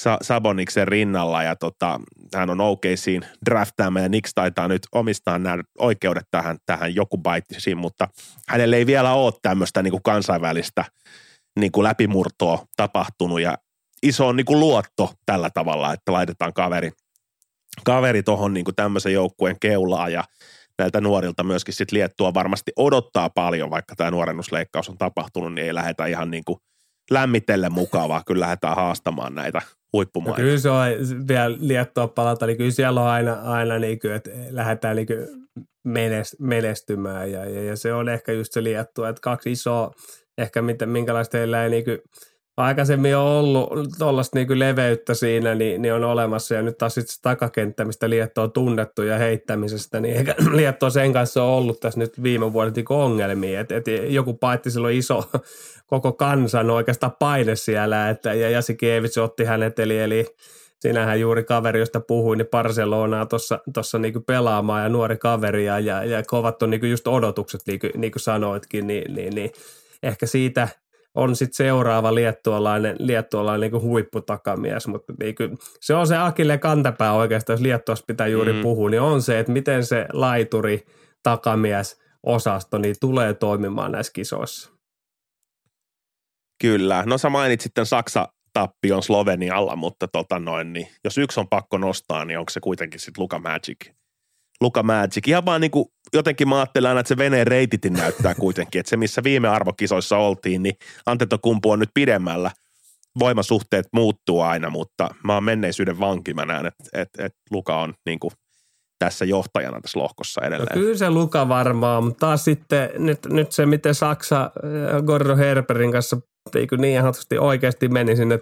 B: Sa- Saboniksen rinnalla ja tota, hän on OKCin draftaama ja Nix taitaa nyt omistaa nämä oikeudet tähän, tähän Jokubaitisiin, mutta hänelle ei vielä ole tämmöistä niin kuin kansainvälistä niin kuin läpimurtoa tapahtunut ja iso niin kuin luotto tällä tavalla, että laitetaan kaveri, kaveri tuohon niin tämmöisen joukkueen keulaa ja näiltä nuorilta myöskin sitten Liettua varmasti odottaa paljon, vaikka tämä nuorennusleikkaus on tapahtunut, niin ei lähdetä ihan niin kuin lämmitelle mukavaa, kyllä lähdetään haastamaan näitä huippumaita.
C: No kyllä se on vielä Liettua palata, niin kyllä siellä on aina, aina niin kuin, että lähdetään niin kuin menestymään ja, ja, ja, se on ehkä just se Liettua, että kaksi isoa, ehkä mitä, minkälaista heillä ei niin kuin aikaisemmin on ollut tuollaista niin leveyttä siinä, niin, niin, on olemassa. Ja nyt taas sitten takakenttä, mistä Lietto on tunnettu ja heittämisestä, niin eikä Lietto sen kanssa ole ollut tässä nyt viime vuodet niin ongelmia. Et, et joku paetti silloin iso koko kansan oikeastaan paine siellä, että, ja Jasi Kievits otti hänet, eli, eli sinähän juuri kaveri, josta puhuin, niin Barcelonaa tuossa niinku pelaamaan ja nuori kaveri ja, ja, ja kovat on niinku just odotukset, niin kuin, niin kuin sanoitkin, niin, niin, niin ehkä siitä – on sitten seuraava liettualainen, liettualainen niin huipputakamies, mutta niin kuin, se on se Akille kantapää oikeastaan, jos Liettuassa pitää juuri mm. puhua, niin on se, että miten se laituri takamies osasto niin tulee toimimaan näissä kisoissa.
B: Kyllä. No sä mainitsit sitten Saksa tappion Slovenialla, mutta tota noin, niin jos yksi on pakko nostaa, niin onko se kuitenkin sitten Luka Magic. Luka Magic. Ihan vaan niin kuin, jotenkin mä ajattelen aina, että se veneen reititin näyttää kuitenkin, että se missä viime arvokisoissa oltiin, niin Antetokumpu on nyt pidemmällä. Voimasuhteet muuttuu aina, mutta mä oon menneisyyden vanki. Mä näen, että, että, että Luka on niin kuin tässä johtajana tässä lohkossa edelleen.
C: No kyllä se Luka varmaan, mutta taas sitten nyt, nyt se, miten Saksa äh, Gordon Herberin kanssa niin oikeasti meni sinne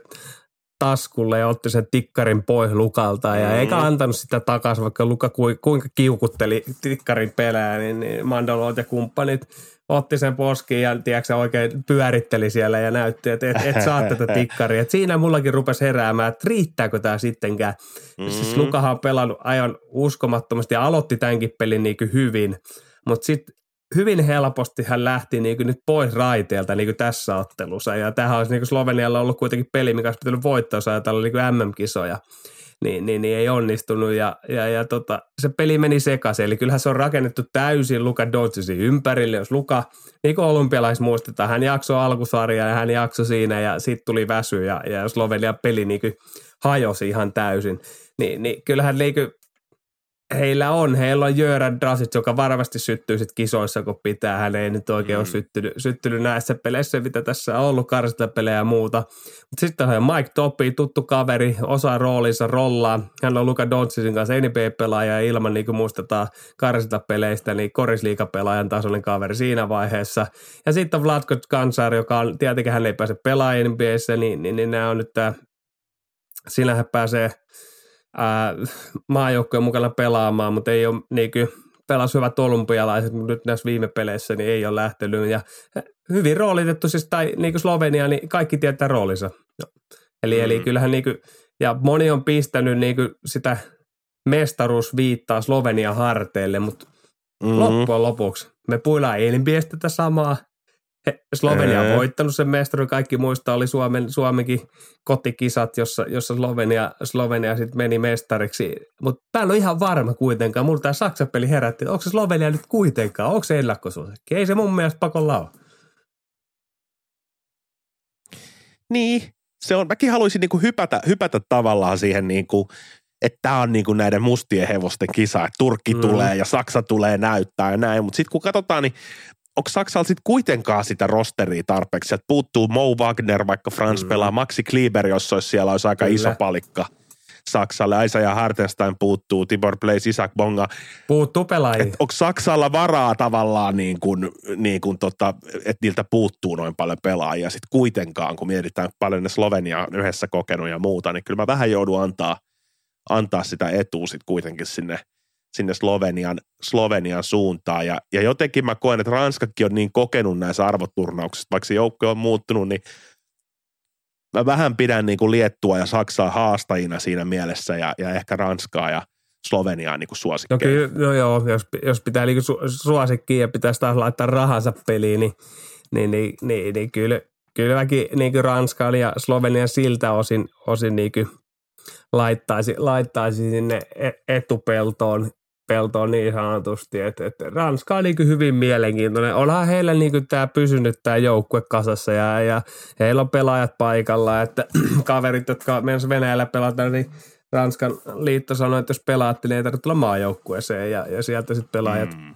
C: taskulle ja otti sen tikkarin pois Lukalta ja mm. eikä antanut sitä takaisin, vaikka Luka kuinka kiukutteli tikkarin pelää, niin, niin Mandolot ja kumppanit otti sen poskiin ja tiedätkö, oikein pyöritteli siellä ja näytti, että et, et saa tätä tikkaria. Et siinä mullakin rupesi heräämään, että riittääkö tämä sittenkään. Mm. Siis Lukahan on pelannut aivan uskomattomasti ja aloitti tämänkin pelin niin hyvin, mutta sitten hyvin helposti hän lähti niin kuin nyt pois raiteelta niin kuin tässä ottelussa. Ja tämähän olisi niin kuin Slovenialla ollut kuitenkin peli, mikä olisi pitänyt voittaa, jos ajatellaan niin MM-kisoja. Niin, niin, niin, ei onnistunut ja, ja, ja tota, se peli meni sekaisin. Eli kyllähän se on rakennettu täysin Luka Doncicin ympärille. Jos Luka, niin kuin olympialais muistetaan, hän jaksoi alkusarjaa ja hän jaksoi siinä ja sitten tuli väsy ja, ja Slovenia peli niin kuin hajosi ihan täysin. Niin, niin kyllähän niin kuin heillä on. Heillä on Jöran Drasit, joka varmasti syttyy sit kisoissa, kun pitää. Hän ei nyt oikein mm. ole syttynyt, syttynyt näissä peleissä, mitä tässä on ollut, pelejä ja muuta. Mutta sitten on Mike Toppi, tuttu kaveri, osaa roolinsa, rollaa. Hän on Luka Doncicin kanssa NBA-pelaaja ja ilman, niin kuin muistetaan peleistä, niin korisliikapelaajan tasoinen kaveri siinä vaiheessa. Ja sitten on Vlatko Kansar, joka on, tietenkin hän ei pääse pelaajan NBAssä, niin, niin, niin nämä on nyt tämä, siinä hän pääsee – maajoukkojen mukana pelaamaan, mutta ei ole niin kuin, pelasi hyvät olympialaiset, mutta nyt näissä viime peleissä niin ei ole lähtenyt. Ja hyvin roolitettu, siis, tai niin kuin Slovenia, niin kaikki tietää roolinsa. Eli, mm. eli kyllähän niin kuin, ja moni on pistänyt niin kuin sitä mestaruusviittaa Slovenian harteille, mutta mm. loppujen lopuksi me puillaan NBAstä tätä samaa, Slovenia on voittanut sen mestarin, kaikki muista oli Suomen, Suomenkin kotikisat, jossa, jossa Slovenia, Slovenia sitten meni mestariksi. Mutta mä en ole ihan varma kuitenkaan. Mulla tämä Saksan peli herätti, onko se Slovenia nyt kuitenkaan, onko se ennakkosuosikki? Ei se mun mielestä pakolla ole.
B: Niin, se on, mäkin haluaisin niinku hypätä, hypätä tavallaan siihen niinku, että tämä on niinku näiden mustien hevosten kisa, että Turkki mm. tulee ja Saksa tulee näyttää ja näin, mutta sitten kun katsotaan, niin onko Saksalla sitten kuitenkaan sitä rosteria tarpeeksi, että puuttuu Mo Wagner, vaikka Frans mm. pelaa, Maxi Kleber, jos olisi siellä, olisi aika Kyllä. iso palikka. Saksalle. Aisa ja Hartenstein puuttuu, Tibor Blaze, Isaac Bonga.
C: Puuttuu pelaajia.
B: onko Saksalla varaa tavallaan niin kuin, niin kuin tota, että niiltä puuttuu noin paljon pelaajia sitten kuitenkaan, kun mietitään paljon ne Slovenia on yhdessä kokenut ja muuta, niin kyllä mä vähän joudun antaa, antaa sitä etua sitten kuitenkin sinne – sinne Slovenian, Slovenian suuntaan. Ja, ja jotenkin mä koen, että Ranskakin on niin kokenut näissä arvoturnauksissa, vaikka se joukko on muuttunut, niin mä vähän pidän niin kuin Liettua ja Saksaa haastajina siinä mielessä ja, ja ehkä Ranskaa ja Sloveniaa niin kuin suosikkeja.
C: No, kyllä, no joo, jos, jos pitää niin su, suosikkiin ja pitäisi taas laittaa rahansa peliin, niin, niin, niin, niin, niin kyllä, kylläkin niin kuin Ranska ja Slovenia siltä osin, osin niin kuin laittaisi, laittaisi sinne e-, etupeltoon peltoon niin sanotusti, että, että Ranska on niin hyvin mielenkiintoinen. Onhan heillä niin tämä pysynyt tämä joukkue kasassa ja, ja heillä on pelaajat paikalla, että kaverit, jotka mennessä Venäjällä pelata, niin Ranskan liitto sanoi, että jos pelaatte, niin ei tarvitse tulla maajoukkueeseen ja, ja sieltä sitten pelaajat mm.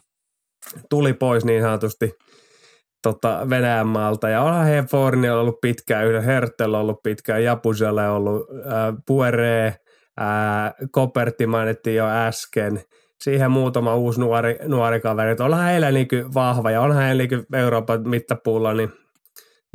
C: tuli pois niin sanotusti tota, Venäjän maalta. Ja onhan he Forni ollut pitkään, yhden Hertel on ollut pitkään, Japuselle on ollut, äh, Puere, äh, Kopertti mainittiin jo äsken – siihen muutama uusi nuori, nuori kaveri. Että onhan heillä niin vahva ja onhan heillä niin Euroopan mittapuulla, niin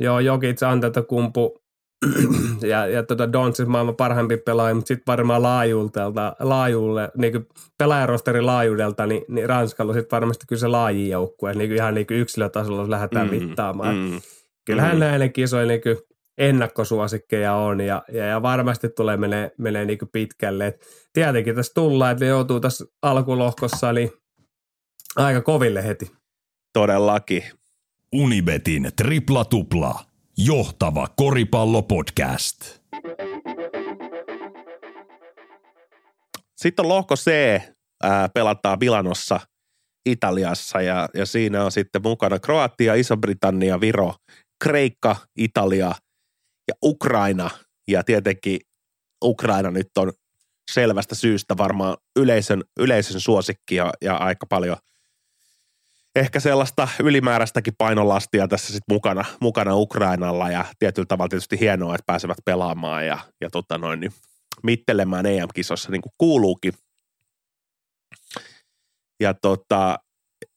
C: joo, Jokic, kumpu ja, ja tota Donsis maailman parhaimpi pelaaja, mutta sitten varmaan laajuudelta, laajuulle, niin pelaajarosterin laajuudelta, niin, niin Ranskalla sitten varmasti kyllä se laajin joukkue, niin ihan niin yksilötasolla, jos lähdetään mm, mittaamaan. Mm, Kyllähän mm. kisoille niin ennakkosuosikkeja on ja, ja, ja varmasti tulee menee, menee niin pitkälle. Et tietenkin tässä tullaan, että ne joutuu tässä alkulohkossa niin aika koville heti.
B: Todellakin.
A: Unibetin tripla tupla. Johtava koripallopodcast.
B: Sitten on lohko C, ää, pelataan Milanossa Italiassa ja, ja siinä on sitten mukana Kroatia, Iso-Britannia, Viro, Kreikka, Italia – ja Ukraina. Ja tietenkin Ukraina nyt on selvästä syystä varmaan yleisön, yleisön suosikki ja, ja aika paljon ehkä sellaista ylimääräistäkin painolastia tässä sitten mukana, mukana Ukrainalla ja tietyllä tavalla tietysti hienoa, että pääsevät pelaamaan ja, ja tota noin, niin mittelemään EM-kisossa niin kuin kuuluukin. Ja tota,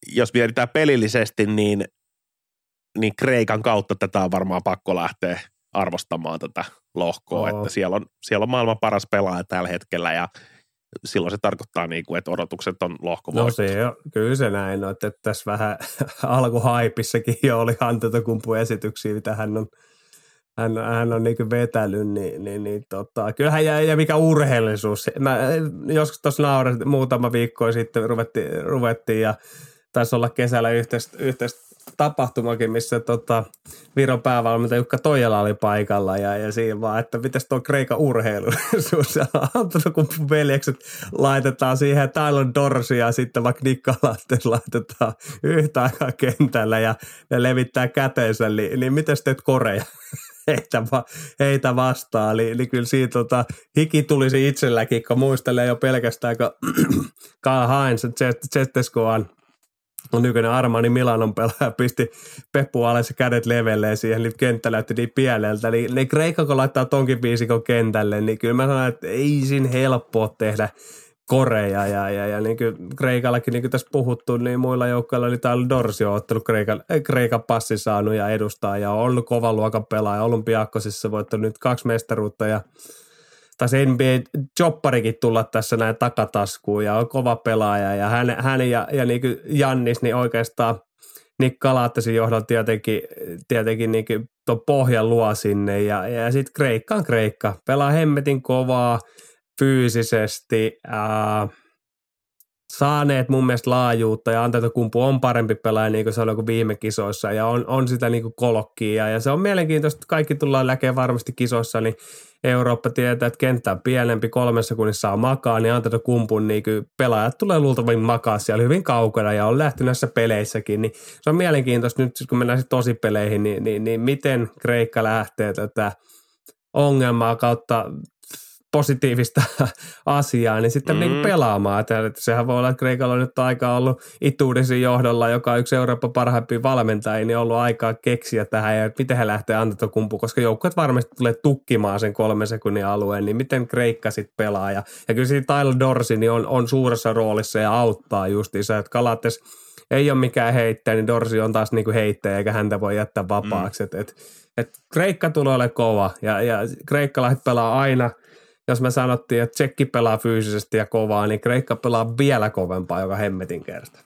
B: jos mietitään pelillisesti, niin, niin Kreikan kautta tätä on varmaan pakko lähteä arvostamaan tätä lohkoa, oh. että siellä on, siellä on maailman paras pelaaja tällä hetkellä ja silloin se tarkoittaa, niin kuin, että odotukset on lohkovoitto.
C: No se on, kyllä se näin on, että tässä vähän alkuhaipissakin jo oli Antetokumpu esityksiä, mitä hän on, hän, hän on niin vetänyt, niin, niin, niin tota, kyllähän ja, ja mikä urheellisuus. Mä joskus tuossa naurin muutama viikko sitten ruvettiin, ruvettiin ja taisi olla kesällä yhteistä, yhteistä tapahtumakin, missä tota, Viron päävalmentaja Jukka Toijala oli paikalla ja, ja siinä vaan, että mitäs tuo Kreikan urheiluisuus ja kun veljekset laitetaan siihen Tyler Dorsi ja sitten vaikka Nikkalatte laitetaan yhtä aikaa kentällä ja ne levittää käteensä, niin, niin miten teet koreja? heitä, va, heitä vastaan. Eli, eli kyllä siitä tota, hiki tulisi itselläkin, kun muistelee jo pelkästään, kun Karl Heinz on nykyinen Armani Milanon pelaaja pisti Peppu alas ja kädet levelleen siihen, niin kenttä näytti niin pieneltä. Niin ne Kreikka, kun laittaa tonkin biisikon kentälle, niin kyllä mä sanon, että ei siinä helppoa tehdä koreja ja, ja, ja niin kuin Kreikallakin, niin kuin tässä puhuttu, niin muilla joukkoilla oli täällä Dorsio ottanut Kreikan, Kreikan passi saanut ja edustaa ja on ollut kovan luokan pelaaja. Olympiakkosissa voittanut nyt kaksi mestaruutta ja taisi NBA-jopparikin tulla tässä näin takataskuun ja on kova pelaaja. Ja hän, hän ja, ja niin Jannis niin oikeastaan Nick Kalattasin johdolla tietenkin, tietenkin niin tuon pohjan luo sinne. Ja, ja sitten Kreikka on Kreikka. Pelaa hemmetin kovaa fyysisesti, ää, saaneet mun mielestä laajuutta ja Antetokumpu on parempi pelaaja niin kuin se oli kuin viime kisoissa. Ja on, on sitä niin kuin kolkkia ja se on mielenkiintoista, kaikki tullaan näkemään varmasti kisoissa, niin Eurooppa tietää, että kenttä on pienempi, kolmessa kunnissa saa makaa, niin Antetokumpun niin pelaajat tulee luultavasti makaa siellä hyvin kaukana ja on lähtenyt näissä peleissäkin, niin se on mielenkiintoista nyt, kun mennään sitten tosipeleihin, niin, niin, niin miten Kreikka lähtee tätä ongelmaa kautta positiivista asiaa, niin sitten mm. niin pelaamaan. Että, että sehän voi olla, että Kreikalla on nyt aika ollut Ituudisin johdolla, joka on yksi Euroopan parhaimpia valmentajia, niin on ollut aikaa keksiä tähän ja miten he lähtee Antetokumpu, koska joukkueet varmasti tulee tukkimaan sen kolmen sekunnin alueen, niin miten Kreikka sitten pelaa. Ja, ja kyllä siinä Tyler Dorsi niin on, on suuressa roolissa ja auttaa justiinsa, että Kalates ei ole mikään heittäjä, niin Dorsi on taas niinku heittäjä, eikä häntä voi jättää vapaaksi. Mm. Et, et, et Kreikka tulee olemaan kova ja, ja kreikkalaiset pelaa aina – jos me sanottiin, että Tsekki pelaa fyysisesti ja kovaa, niin Kreikka pelaa vielä kovempaa joka hemmetin kerta.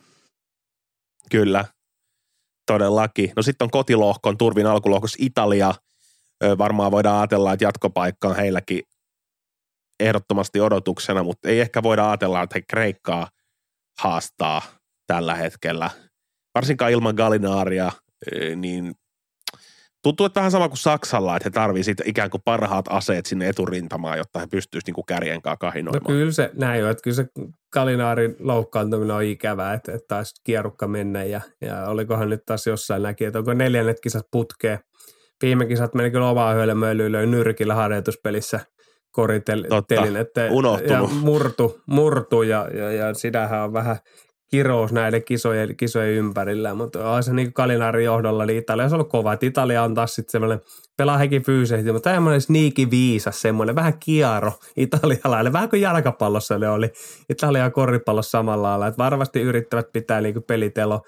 B: Kyllä, todellakin. No sitten on kotilohkon, turvin alkulohkossa Italia. Varmaan voidaan ajatella, että jatkopaikka on heilläkin ehdottomasti odotuksena, mutta ei ehkä voida ajatella, että he Kreikkaa haastaa tällä hetkellä. Varsinkaan ilman Galinaaria, niin Tuntuu, että vähän sama kuin Saksalla, että he tarvitsevat ikään kuin parhaat aseet sinne eturintamaan, jotta he pystyisivät niin kärjen kanssa kahinoimaan.
C: No kyllä se näin on, että kyllä se Kalinaarin loukkaantuminen on ikävää, että, että taisi kierrukka mennä ja, ja olikohan nyt taas jossain näki, että onko neljännet kisat putkeen. Viime kisat meni kyllä omaa höylämöilyyn, löi nyrkillä harjoituspelissä koritelin, että ja murtu, murtu ja, ja, ja sitähän on vähän – kirous näiden kisojen, kisojen ympärillä, mutta on se niin Kalinaarin johdolla, niin Italia on ollut kova, että Italia on taas sitten semmoinen, pelaa hekin fyysisesti, mutta tämmöinen sneaky viisas, semmoinen vähän kiaro italialainen, vähän kuin jalkapallossa ne oli, Italia koripallossa samalla lailla, että varmasti yrittävät pitää niin pelitelo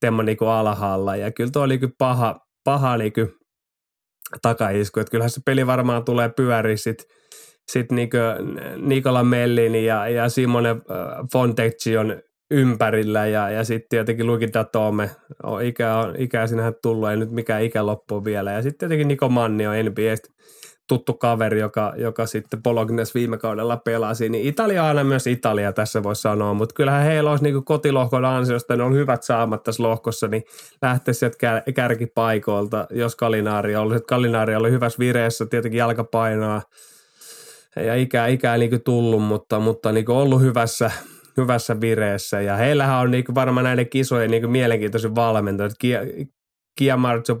C: temmo niin alhaalla, ja kyllä tuo oli kyllä paha, paha niin takaisku, että kyllähän se peli varmaan tulee pyöriä sitten sit niinku Nikola Mellini ja, ja Simone äh, Fontecchion ympärillä ja, ja sitten tietenkin Luigi Datome, on ikä, on, sinähän tullut, ei nyt mikään ikä loppu vielä. Ja sitten tietenkin Niko Manni on NBAstä tuttu kaveri, joka, joka sitten Bolognes viime kaudella pelasi, niin Italia aina myös Italia tässä voi sanoa, mutta kyllähän heillä olisi niin kotilohkon ansiosta, ne on hyvät saamat tässä lohkossa, niin lähtee sieltä kär, kärkipaikoilta, jos Kalinaari ollut. Kalinaari oli hyvässä vireessä, tietenkin jalkapainoa ja ikää, ikää niin tullut, mutta, mutta niin ollut hyvässä, hyvässä vireessä ja heillähän on niin varmaan näiden kisojen niin mielenkiintoisin valmentaja. Chiamarzo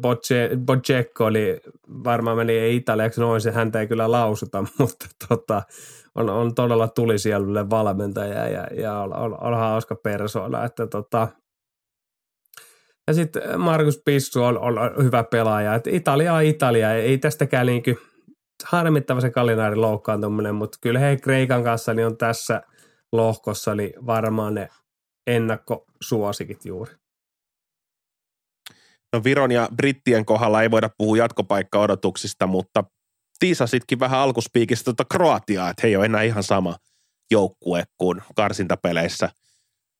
C: Bocecco oli, varmaan meni italiaksi noin, se häntä ei kyllä lausuta, mutta tota, on, on todella tulisielulle valmentaja ja, ja on, on, on hauska persoona, että tota, ja sitten Markus Pissu on, on, hyvä pelaaja. että Italia on Italia. Ei tästäkään niin kuin, harmittava se kalinaarin loukkaantuminen, mutta kyllä he Kreikan kanssa niin on tässä lohkossa niin varmaan ne ennakkosuosikit juuri.
B: No Viron ja Brittien kohdalla ei voida puhua jatkopaikka-odotuksista, mutta tiisasitkin vähän alkuspiikistä tuota Kroatiaa, että he ei ole enää ihan sama joukkue kuin karsintapeleissä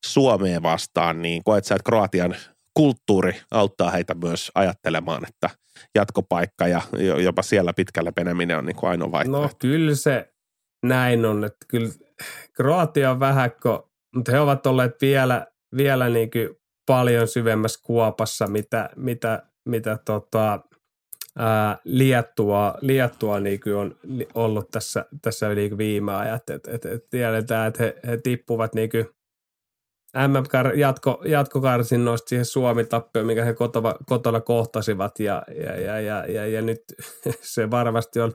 B: Suomeen vastaan, niin koet sä, että Kroatian kulttuuri auttaa heitä myös ajattelemaan, että jatkopaikka ja jopa siellä pitkällä peneminen on niin kuin ainoa vaihtoehto.
C: No kyllä se näin on, että kyllä Kroatia on vähäkko, mutta he ovat olleet vielä, vielä niin kuin paljon syvemmässä kuopassa, mitä, mitä, mitä tota, ää, Liettua, Liettua niin kuin on ollut tässä, tässä niin kuin viime ajat. Et, et, et tiedetään, että he, he tippuvat niin kuin MM-jatko, jatkokarsinnoista siihen Suomi-tappioon, mikä he kotona, kotona kohtasivat ja, ja, ja, ja, ja, ja nyt se varmasti on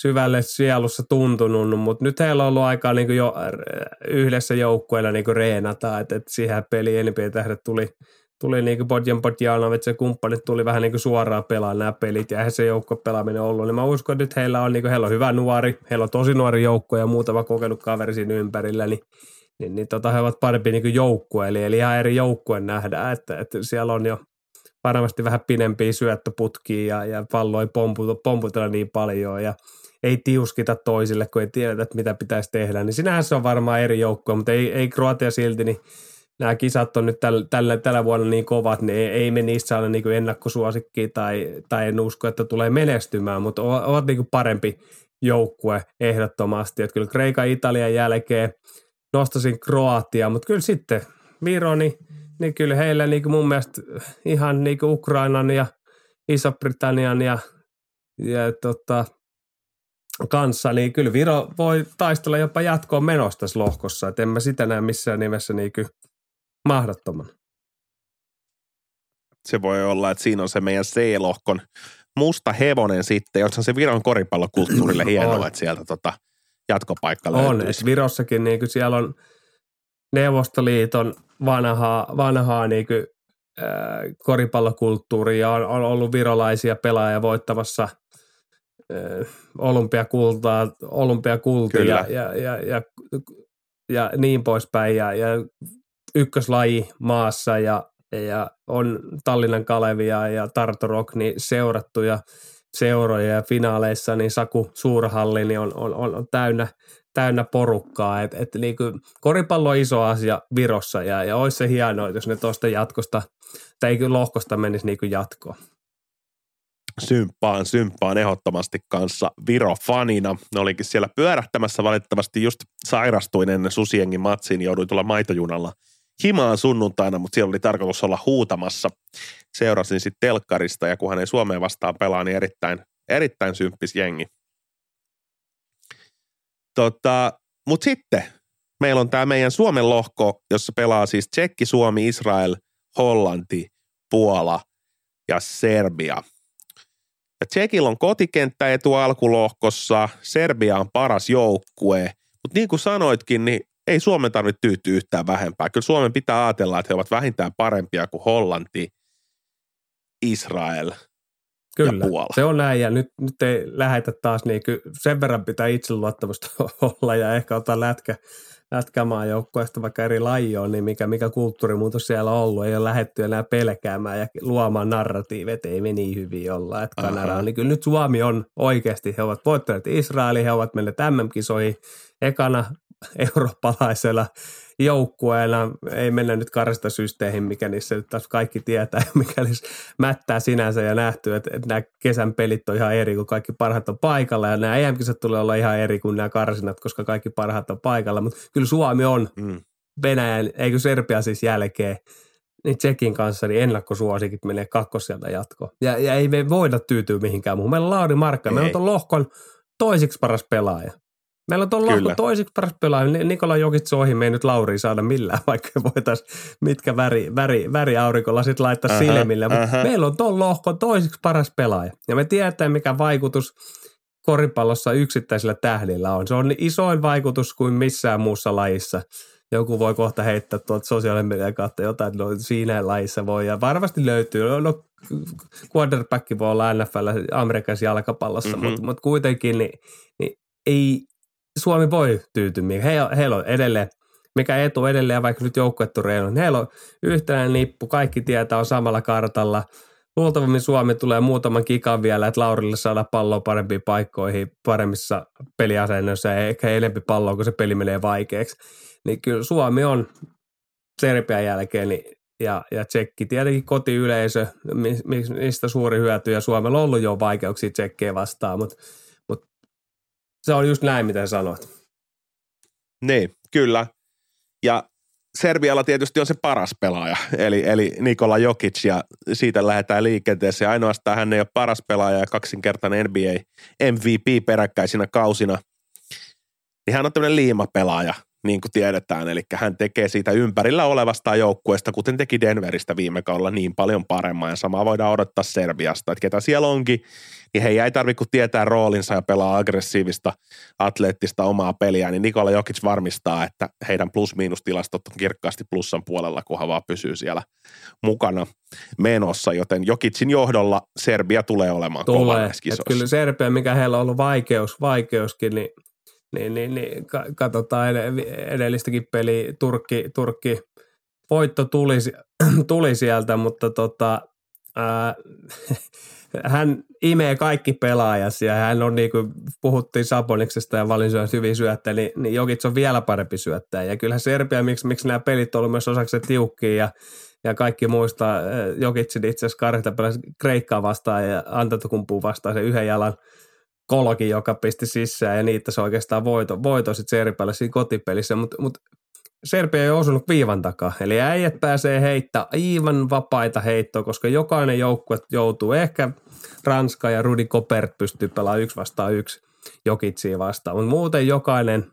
C: syvälle sielussa tuntunut, mutta nyt heillä on ollut aikaa niin jo yhdessä joukkueella niin reenata, että, että siihen peli enemmän tähdet tuli, tuli niin Bodjan Bodjanovic ja kumppanit tuli vähän niin suoraan pelaa nämä pelit ja eihän se joukko pelaaminen ollut, niin mä uskon, että nyt heillä on, niin heillä on hyvä nuori, heillä on tosi nuori joukko ja muutama kokenut kaveri siinä ympärillä, niin niin, niin tota, he ovat parempi niin joukkue, eli, eli ihan eri joukkue nähdään, että, että siellä on jo varmasti vähän pidempiä syöttöputkia ja, ja pallo ei pomputella, pomputella niin paljon ja ei tiuskita toisille, kun ei tiedetä, että mitä pitäisi tehdä, niin sinähän se on varmaan eri joukkue, mutta ei, ei Kroatia silti, niin nämä kisat on nyt tällä, tällä, tällä vuonna niin kovat, niin ei, ei me niissä ole niin ennakkosuosikki tai, tai en usko, että tulee menestymään, mutta ovat, ovat niin parempi joukkue ehdottomasti. Että kyllä Kreikan Italian jälkeen – nostasin Kroatia, mutta kyllä sitten Viro, niin, niin kyllä heillä niin kuin mun mielestä ihan niin kuin Ukrainan ja Iso-Britannian ja, ja tota, kanssa, niin kyllä Viro voi taistella jopa jatkoon menosta tässä lohkossa, että en mä sitä näe missään nimessä niin mahdottoman.
B: Se voi olla, että siinä on se meidän C-lohkon musta hevonen sitten, jos on se Viron koripallokulttuurille hienoa, että sieltä tota – jatkopaikka löytyisi.
C: On, että Virossakin niin kuin siellä on Neuvostoliiton vanhaa, vanhaa niin kuin, äh, koripallokulttuuria on, on ollut virolaisia pelaajia voittamassa äh, olympiakultaa, olympiakultia ja, ja, ja, ja, ja, niin poispäin ja, ja ykköslaji maassa ja, ja on Tallinnan Kalevia ja Tartu Rock niin seurattu ja – seuroja ja finaaleissa, niin Saku Suurhalli niin on, on, on, täynnä, täynnä porukkaa. Et, et niin kuin, koripallo on iso asia Virossa ja, ja olisi se hienoa, jos ne tuosta jatkosta tai lohkosta menisi niin kuin jatkoon.
B: Symppaan, symppaan ehdottomasti kanssa Viro-fanina. Ne olikin siellä pyörähtämässä valitettavasti just sairastuin ennen Susiengin matsiin, jouduin tulla maitojunalla – himaan sunnuntaina, mutta siellä oli tarkoitus olla huutamassa. Seurasin sitten telkkarista ja kun hän ei Suomeen vastaan pelaa, niin erittäin, erittäin symppis jengi. Tota, mutta sitten meillä on tämä meidän Suomen lohko, jossa pelaa siis Tsekki, Suomi, Israel, Hollanti, Puola ja Serbia. Tsekillä on kotikenttäetu alkulohkossa, Serbia on paras joukkue, mutta niin kuin sanoitkin, niin ei Suomen tarvitse tyytyä yhtään vähempää. Kyllä Suomen pitää ajatella, että he ovat vähintään parempia kuin Hollanti, Israel
C: Kyllä,
B: ja Puola.
C: se on näin ja nyt, nyt ei lähetä taas niin sen verran pitää itseluottamusta olla ja ehkä ottaa lätkä, lätkämaan joukkoista vaikka eri lajioon, niin mikä, mikä kulttuurimuutos siellä on ollut. Ei ole lähetty enää pelkäämään ja luomaan narratiiveja, että ei me niin hyvin olla, että Kanada on. Niin kyllä nyt Suomi on oikeasti, he ovat voittaneet Israelin, he ovat menneet MM-kisoihin ekana eurooppalaisella joukkueena ei mennä nyt karstasysteihin, mikä niissä nyt taas kaikki tietää, mikä mättää sinänsä ja nähty, että, että nämä kesän pelit on ihan eri, kun kaikki parhaat on paikalla ja nämä em tulee olla ihan eri kuin nämä karsinat, koska kaikki parhaat on paikalla, mutta kyllä Suomi on mm. Venäjän, eikö Serbia siis jälkeen, niin Tsekin kanssa niin ennakkosuosikit menee kakkoselta jatkoon. Ja, ja ei me voida tyytyä mihinkään muuhun. Meillä on Lauri Markka, meillä on lohkon toisiksi paras pelaaja. Meillä on tuolla lohko toisiksi paras pelaaja. Nikola Jokic ohi, me ei nyt Lauri saada millään, vaikka voitaisiin mitkä väri, väri, väri sit laittaa uh-huh, silmille. uh-huh. meillä on tuolla lohko toisiksi paras pelaaja. Ja me tiedetään, mikä vaikutus koripallossa yksittäisillä tähdillä on. Se on isoin vaikutus kuin missään muussa lajissa. Joku voi kohta heittää tuolta sosiaalisen median kautta jotain, no, siinä lajissa voi. Ja varmasti löytyy. No, no quarterback voi olla NFL Amerikassa jalkapallossa, mm-hmm. mutta, mutta kuitenkin niin, niin ei Suomi voi tyytyä. He, heillä on edelleen, mikä etu edelleen, vaikka nyt joukkuettu reilun, heillä on yhtenäinen nippu, kaikki tietää on samalla kartalla. Luultavasti Suomi tulee muutaman kikan vielä, että Laurille saada palloa parempiin paikkoihin, paremmissa peliasennoissa ja ehkä enempi palloa, kun se peli menee vaikeaksi. Niin kyllä Suomi on Serbian jälkeen niin ja, ja tsekki tietenkin kotiyleisö, mistä suuri hyöty, ja Suomella on ollut jo vaikeuksia tsekkejä vastaan, mutta se on just näin, mitä sanoit.
B: Niin, kyllä. Ja Serbialla tietysti on se paras pelaaja, eli, eli Nikola Jokic, ja siitä lähdetään liikenteeseen. Ainoastaan hän ei ole paras pelaaja ja kaksinkertainen NBA MVP peräkkäisinä kausina. Niin hän on tämmöinen liimapelaaja, niin kuin tiedetään. Eli hän tekee siitä ympärillä olevasta joukkueesta, kuten teki Denveristä viime kaudella, niin paljon paremmin. Ja samaa voidaan odottaa Serbiasta, että ketä siellä onkin, niin he ei tarvitse kuin tietää roolinsa ja pelaa aggressiivista, atleettista omaa peliä, niin Nikola Jokic varmistaa, että heidän plus-miinus-tilastot on kirkkaasti plussan puolella, kun vaan pysyy siellä mukana menossa, joten Jokicin johdolla Serbia tulee olemaan
C: tulee. Kyllä Serbia, mikä heillä on ollut vaikeus, vaikeuskin, niin niin, niin, niin katsotaan edellistäkin peli Turkki, Turkki voitto tuli, tuli sieltä, mutta tota, ää, hän imee kaikki pelaajas ja hän on niin kuin puhuttiin Saboniksesta ja Valinsoista hyvin syöttä, niin, niin Jokic on vielä parempi syöttäjä. Ja kyllä Serbia, miksi, miksi nämä pelit on ollut myös osaksi tiukkia ja, ja kaikki muistaa Jokicin itse asiassa Karhita Kreikkaa vastaan ja Antetokumpuun vastaan se yhden jalan – kolokin, joka pisti sisään ja niitä se oikeastaan voito, voito sitten Serbialle siinä kotipelissä, mutta mut Serbia ei osunut viivan takaa. Eli äijät pääsee heittää aivan vapaita heittoa, koska jokainen joukkue joutuu. Ehkä Ranska ja Rudi Kopert pystyy pelaamaan yksi vastaan yksi Jokitsiin vastaan, mutta muuten jokainen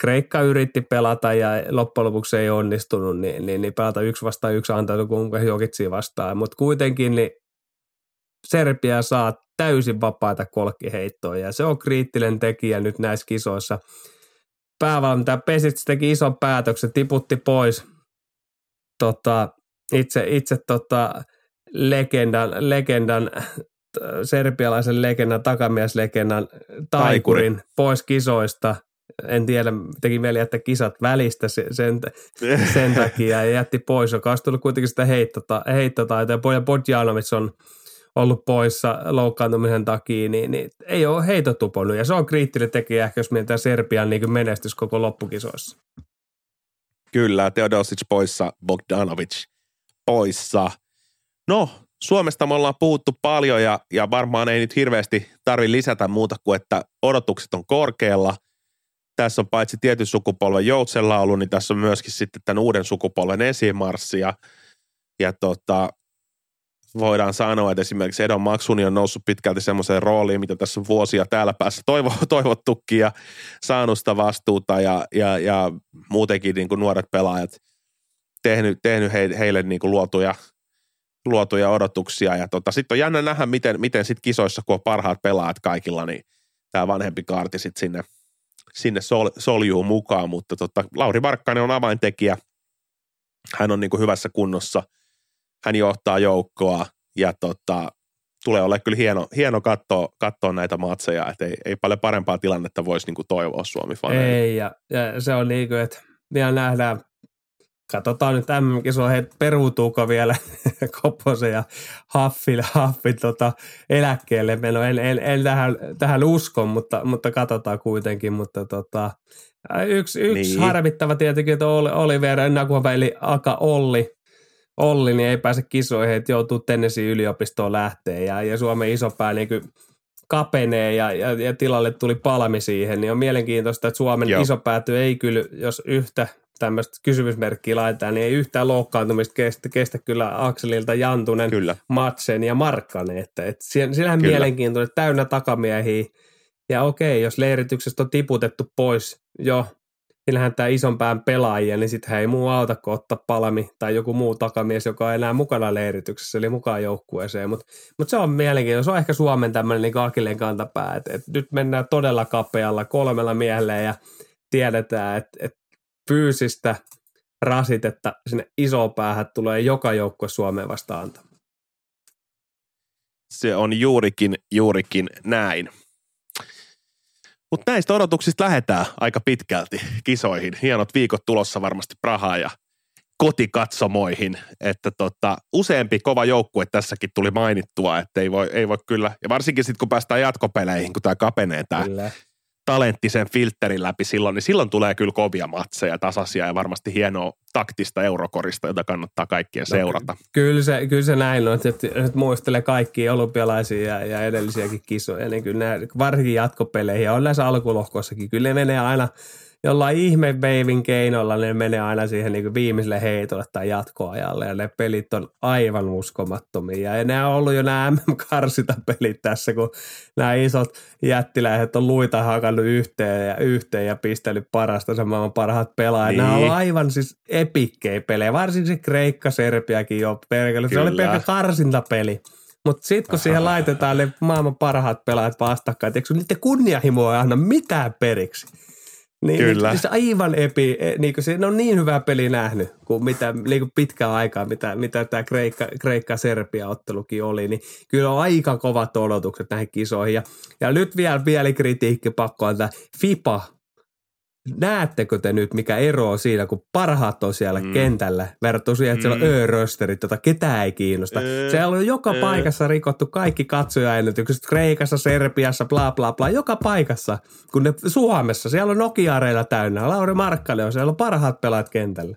C: Kreikka yritti pelata ja loppujen lopuksi ei onnistunut, niin, niin, niin pelata yksi vastaan yksi antaa Jokitsiin vastaan. Mutta kuitenkin niin Serbia saa täysin vapaita kolkkiheittoja ja se on kriittinen tekijä nyt näissä kisoissa. Päävalmentaja Pesits teki ison päätöksen, tiputti pois tota, itse, itse tota, legendan, legendan serbialaisen legendan, takamieslegendan taikurin pois kisoista. En tiedä, teki mieli että kisat välistä sen, sen takia ja jätti pois, joka olisi tullut kuitenkin sitä heittota, heittotaitoa. Ja Bodjanovic on ollut poissa loukkaantumisen takia, niin, niin ei ole heito tuponut. Ja se on kriittinen tekijä, jos mietitään Serbian niin menestys koko loppukisoissa.
B: Kyllä, Teodosic poissa, Bogdanovic poissa. No, Suomesta me ollaan puhuttu paljon ja, ja varmaan ei nyt hirveästi tarvi lisätä muuta kuin, että odotukset on korkealla. Tässä on paitsi tietyn sukupolven joutsenlaulu, niin tässä on myöskin sitten tämän uuden sukupolven esimarssi ja, ja tota, voidaan sanoa, että esimerkiksi Edon Maksuni on noussut pitkälti semmoiseen rooliin, mitä tässä on vuosia täällä päässä toivo, toivottukin ja saanut sitä vastuuta ja, ja, ja muutenkin niin kuin nuoret pelaajat tehnyt, tehnyt he, heille niin kuin luotuja, luotuja odotuksia. Ja tota, sitten on jännä nähdä, miten, miten sit kisoissa, kun on parhaat pelaajat kaikilla, niin tämä vanhempi kaarti sitten sinne, sinne sol, soljuu mukaan. Mutta tota, Lauri Markkanen on avaintekijä. Hän on niin kuin hyvässä kunnossa – hän johtaa joukkoa ja tota, tulee olla kyllä hieno, hieno katsoa, katsoa näitä matseja, että ei, ei paljon parempaa tilannetta voisi niin kuin toivoa suomi faneille.
C: Ei, ja, ja, se on niin kuin, että vielä nähdään, katsotaan nyt MM-kisoa, he peruutuuko vielä Kopposen ja Haffin, Haffin tota, eläkkeelle meno. En, en, en tähän, tähän usko, mutta, mutta katsotaan kuitenkin, mutta tota, yksi, yksi niin. harmittava tietenkin, että Oliver Nakuva eli Aka Olli Olli niin ei pääse kisoihin, että joutuu Tennessee yliopistoon lähteä ja, ja Suomen isopää niin kuin kapenee ja, ja, ja, tilalle tuli palmi siihen, niin on mielenkiintoista, että Suomen Joo. isopääty ei kyllä, jos yhtä tämmöistä kysymysmerkkiä laitetaan, niin ei yhtään loukkaantumista kestä, kestä kyllä Akselilta Jantunen, kyllä. Matsen ja Markkanen, että, että siinähän kyllä. mielenkiintoinen, täynnä takamiehiä Ja okei, jos leirityksestä on tiputettu pois jo niillähän tämä ison pään pelaajia, niin sitten ei muu auta kuin ottaa Palmi tai joku muu takamies, joka on enää mukana leirityksessä, eli mukaan joukkueeseen. Mutta mut se on mielenkiintoista. Se on ehkä Suomen tämmöinen niin akilleen kantapää, että et nyt mennään todella kapealla kolmella miehellä ja tiedetään, että et fyysistä rasitetta sinne isoon päähän tulee joka joukkue Suomeen vastaan
B: Se on juurikin, juurikin näin. Mutta näistä odotuksista lähdetään aika pitkälti kisoihin. Hienot viikot tulossa varmasti Prahaan ja kotikatsomoihin, että tota, useampi kova joukkue tässäkin tuli mainittua, että ei voi, ei voi kyllä, ja varsinkin sitten kun päästään jatkopeleihin, kun tämä kapenee tämä talenttisen filterin läpi silloin, niin silloin tulee kyllä kovia matseja, tasaisia ja varmasti hienoa taktista eurokorista, jota kannattaa kaikkien no, seurata.
C: Kyllä se, kyllä se näin on, että, että muistelee kaikkia olympialaisia ja, ja edellisiäkin kisoja, niin kyllä nämä, varsinkin jatkopeleihin ja on näissä alkulohkoissakin, kyllä ne menee aina – jollain ihme veivin keinolla ne menee aina siihen niin viimeiselle heitolle tai jatkoajalle ja ne pelit on aivan uskomattomia. Ja ne on ollut jo nämä MM-karsita pelit tässä, kun nämä isot jättiläiset on luita hakannut yhteen ja yhteen ja pistellyt parasta samaan parhaat pelaajat. Niin. Nämä on aivan siis epikkejä pelejä, varsinkin se Kreikka, Serbiakin jo perkele. Se oli pelkkä karsintapeli. Mutta sitten kun siihen laitetaan ne maailman parhaat pelaajat vastakkain, eikö niiden kunnianhimoa ei anna mitään periksi? Niin, niin, Kyllä. Niin, se aivan epi, e, niin kuin se, ne on niin hyvää peliä nähnyt kuin mitä niin kuin pitkään aikaa, mitä, mitä tämä Kreikka, Kreikka-Serbia-ottelukin oli, niin kyllä on aika kovat odotukset näihin kisoihin. Ja, ja nyt vielä, vielä kritiikki pakko antaa. FIPA näettekö te nyt, mikä ero on siinä, kun parhaat on siellä mm. kentällä verrattuna siihen, että mm. siellä on ö-rösterit, jota ketään ei kiinnosta. Ö, siellä on joka ö. paikassa rikottu kaikki katsojaennätykset, Kreikassa, Serbiassa, bla bla bla, joka paikassa. Kun ne Suomessa, siellä on Nokia-areilla täynnä, Lauri Markkale on, siellä on parhaat pelaat kentällä.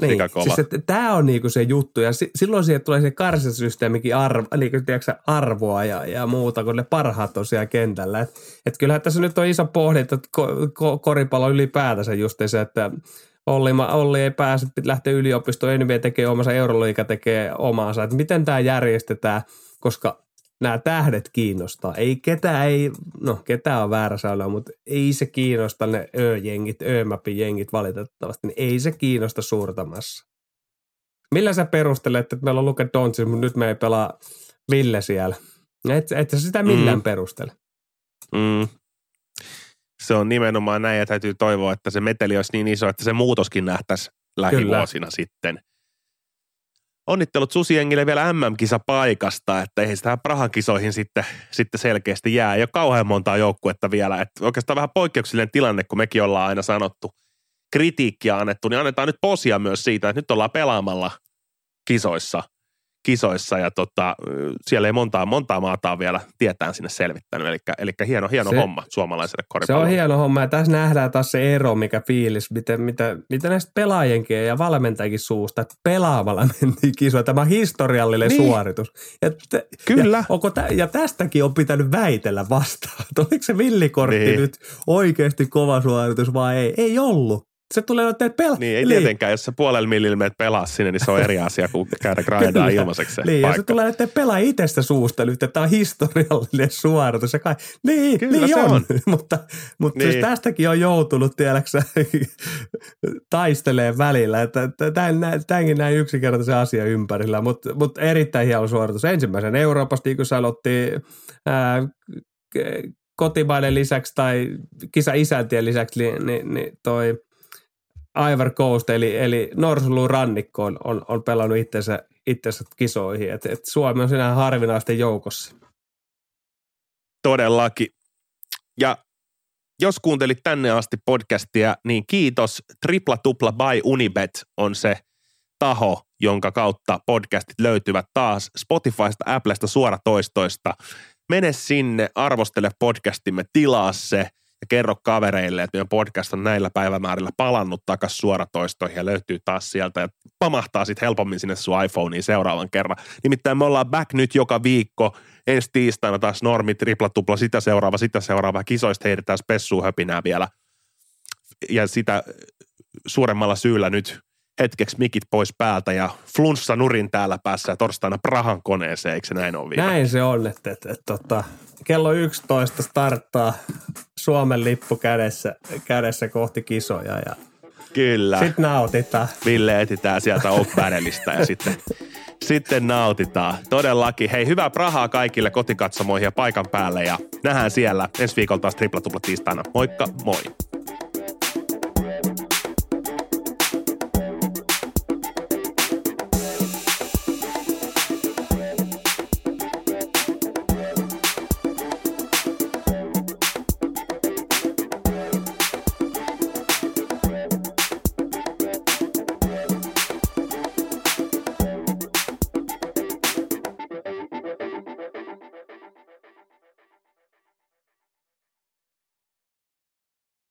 C: Niin, siis että tämä on niinku se juttu ja si- silloin siihen tulee se karsisysteemikin arvo, niinku, tiedätkö, arvoa ja, ja muuta, kun ne parhaat on siellä kentällä. Et, et kyllähän tässä nyt on iso pohdinta, että ko- ko- koripallo ylipäätänsä just se, että Olli, Olli ei pääse lähteä yliopistoon, NBA tekee omansa, Euroliiga tekee omansa. Että miten tämä järjestetään, koska nämä tähdet kiinnostaa. Ei ketään, ei, no ketään on väärä sanoa, mutta ei se kiinnosta ne ö-jengit, ö-mapin-jengit valitettavasti, niin ei se kiinnosta suurtamassa. Millä sä perustelet, että meillä on Luke Doncic, mutta nyt me ei pelaa Ville siellä? Et, et sä sitä millään mm. perustele.
B: Mm. Se on nimenomaan näin ja täytyy toivoa, että se meteli olisi niin iso, että se muutoskin nähtäisi lähivuosina Kyllä. sitten – onnittelut Susiengille vielä MM-kisa paikasta, että eihän sitä Prahan kisoihin sitten, sitten selkeästi jää. Ei ole kauhean montaa joukkuetta vielä. Että oikeastaan vähän poikkeuksellinen tilanne, kun mekin ollaan aina sanottu kritiikkiä annettu, niin annetaan nyt posia myös siitä, että nyt ollaan pelaamalla kisoissa – kisoissa ja tota, siellä ei montaa, montaa maata vielä tietään sinne selvittänyt. Eli, eli hieno, hieno se, homma suomalaiselle koripallolle.
C: Se on hieno homma ja tässä nähdään taas se ero, mikä fiilis, miten, mitä, mitä näistä pelaajienkin ja valmentajienkin suusta, että pelaamalla mentiin kisoja. Tämä on historiallinen niin. suoritus. Ja, Kyllä. Ja, onko tä, ja tästäkin on pitänyt väitellä vastaan. Oliko se villikortti niin. nyt oikeasti kova suoritus vai ei? Ei ollut se tulee ottaa pelaa.
B: Niin, ei tietenkään, jos se puolella millillä menet pelaa sinne, niin se on eri asia kuin käydä grindaa ilmaiseksi se
C: Niin, paikka. ja se tulee että pelaa itsestä suusta nyt, että tämä on historiallinen suoritus. Ja kai, niin, Kyllä niin se on. on. mutta mutta siis niin. siis tästäkin on joutunut, tiedäksä, taistelee välillä. Että tämänkin näin yksinkertaisen asian ympärillä, mutta, mutta erittäin hieno suoritus. Ensimmäisen Euroopasta, niin kuin sanottiin, ää, kotimaiden lisäksi tai kisa isäntien lisäksi, niin, niin, niin toi – Ivar Coast, eli, eli Norsulun rannikko on, on, on pelannut itsensä, itsensä kisoihin. Et, et Suomi on siinä harvinaisten joukossa.
B: Todellakin. Ja jos kuuntelit tänne asti podcastia, niin kiitos. Tripla Tupla by Unibet on se taho, jonka kautta podcastit löytyvät taas Spotifysta, Applesta, suoratoistoista. Mene sinne, arvostele podcastimme, tilaa se – ja kerro kavereille, että meidän podcast on näillä päivämäärillä palannut takaisin suoratoistoihin ja löytyy taas sieltä ja pamahtaa sitten helpommin sinne sun iPhoneen seuraavan kerran. Nimittäin me ollaan back nyt joka viikko, ensi tiistaina taas normi, tripla, tupla, sitä seuraava, sitä seuraava, kisoista heitetään spessua höpinää vielä ja sitä suuremmalla syyllä nyt hetkeksi mikit pois päältä ja flunssa nurin täällä päässä ja torstaina Prahan koneeseen, eikö se näin ole vielä?
C: Näin se on, että, että, että, että kello 11 starttaa Suomen lippu kädessä, kädessä kohti kisoja ja
B: Kyllä.
C: sitten nautitaan.
B: Ville etitään sieltä Oak Barrelista ja sitten, sitten nautitaan. Todellakin. Hei, hyvää Prahaa kaikille kotikatsomoihin ja paikan päälle ja nähdään siellä ensi viikolla taas tripla tiistaina. Moikka, moi!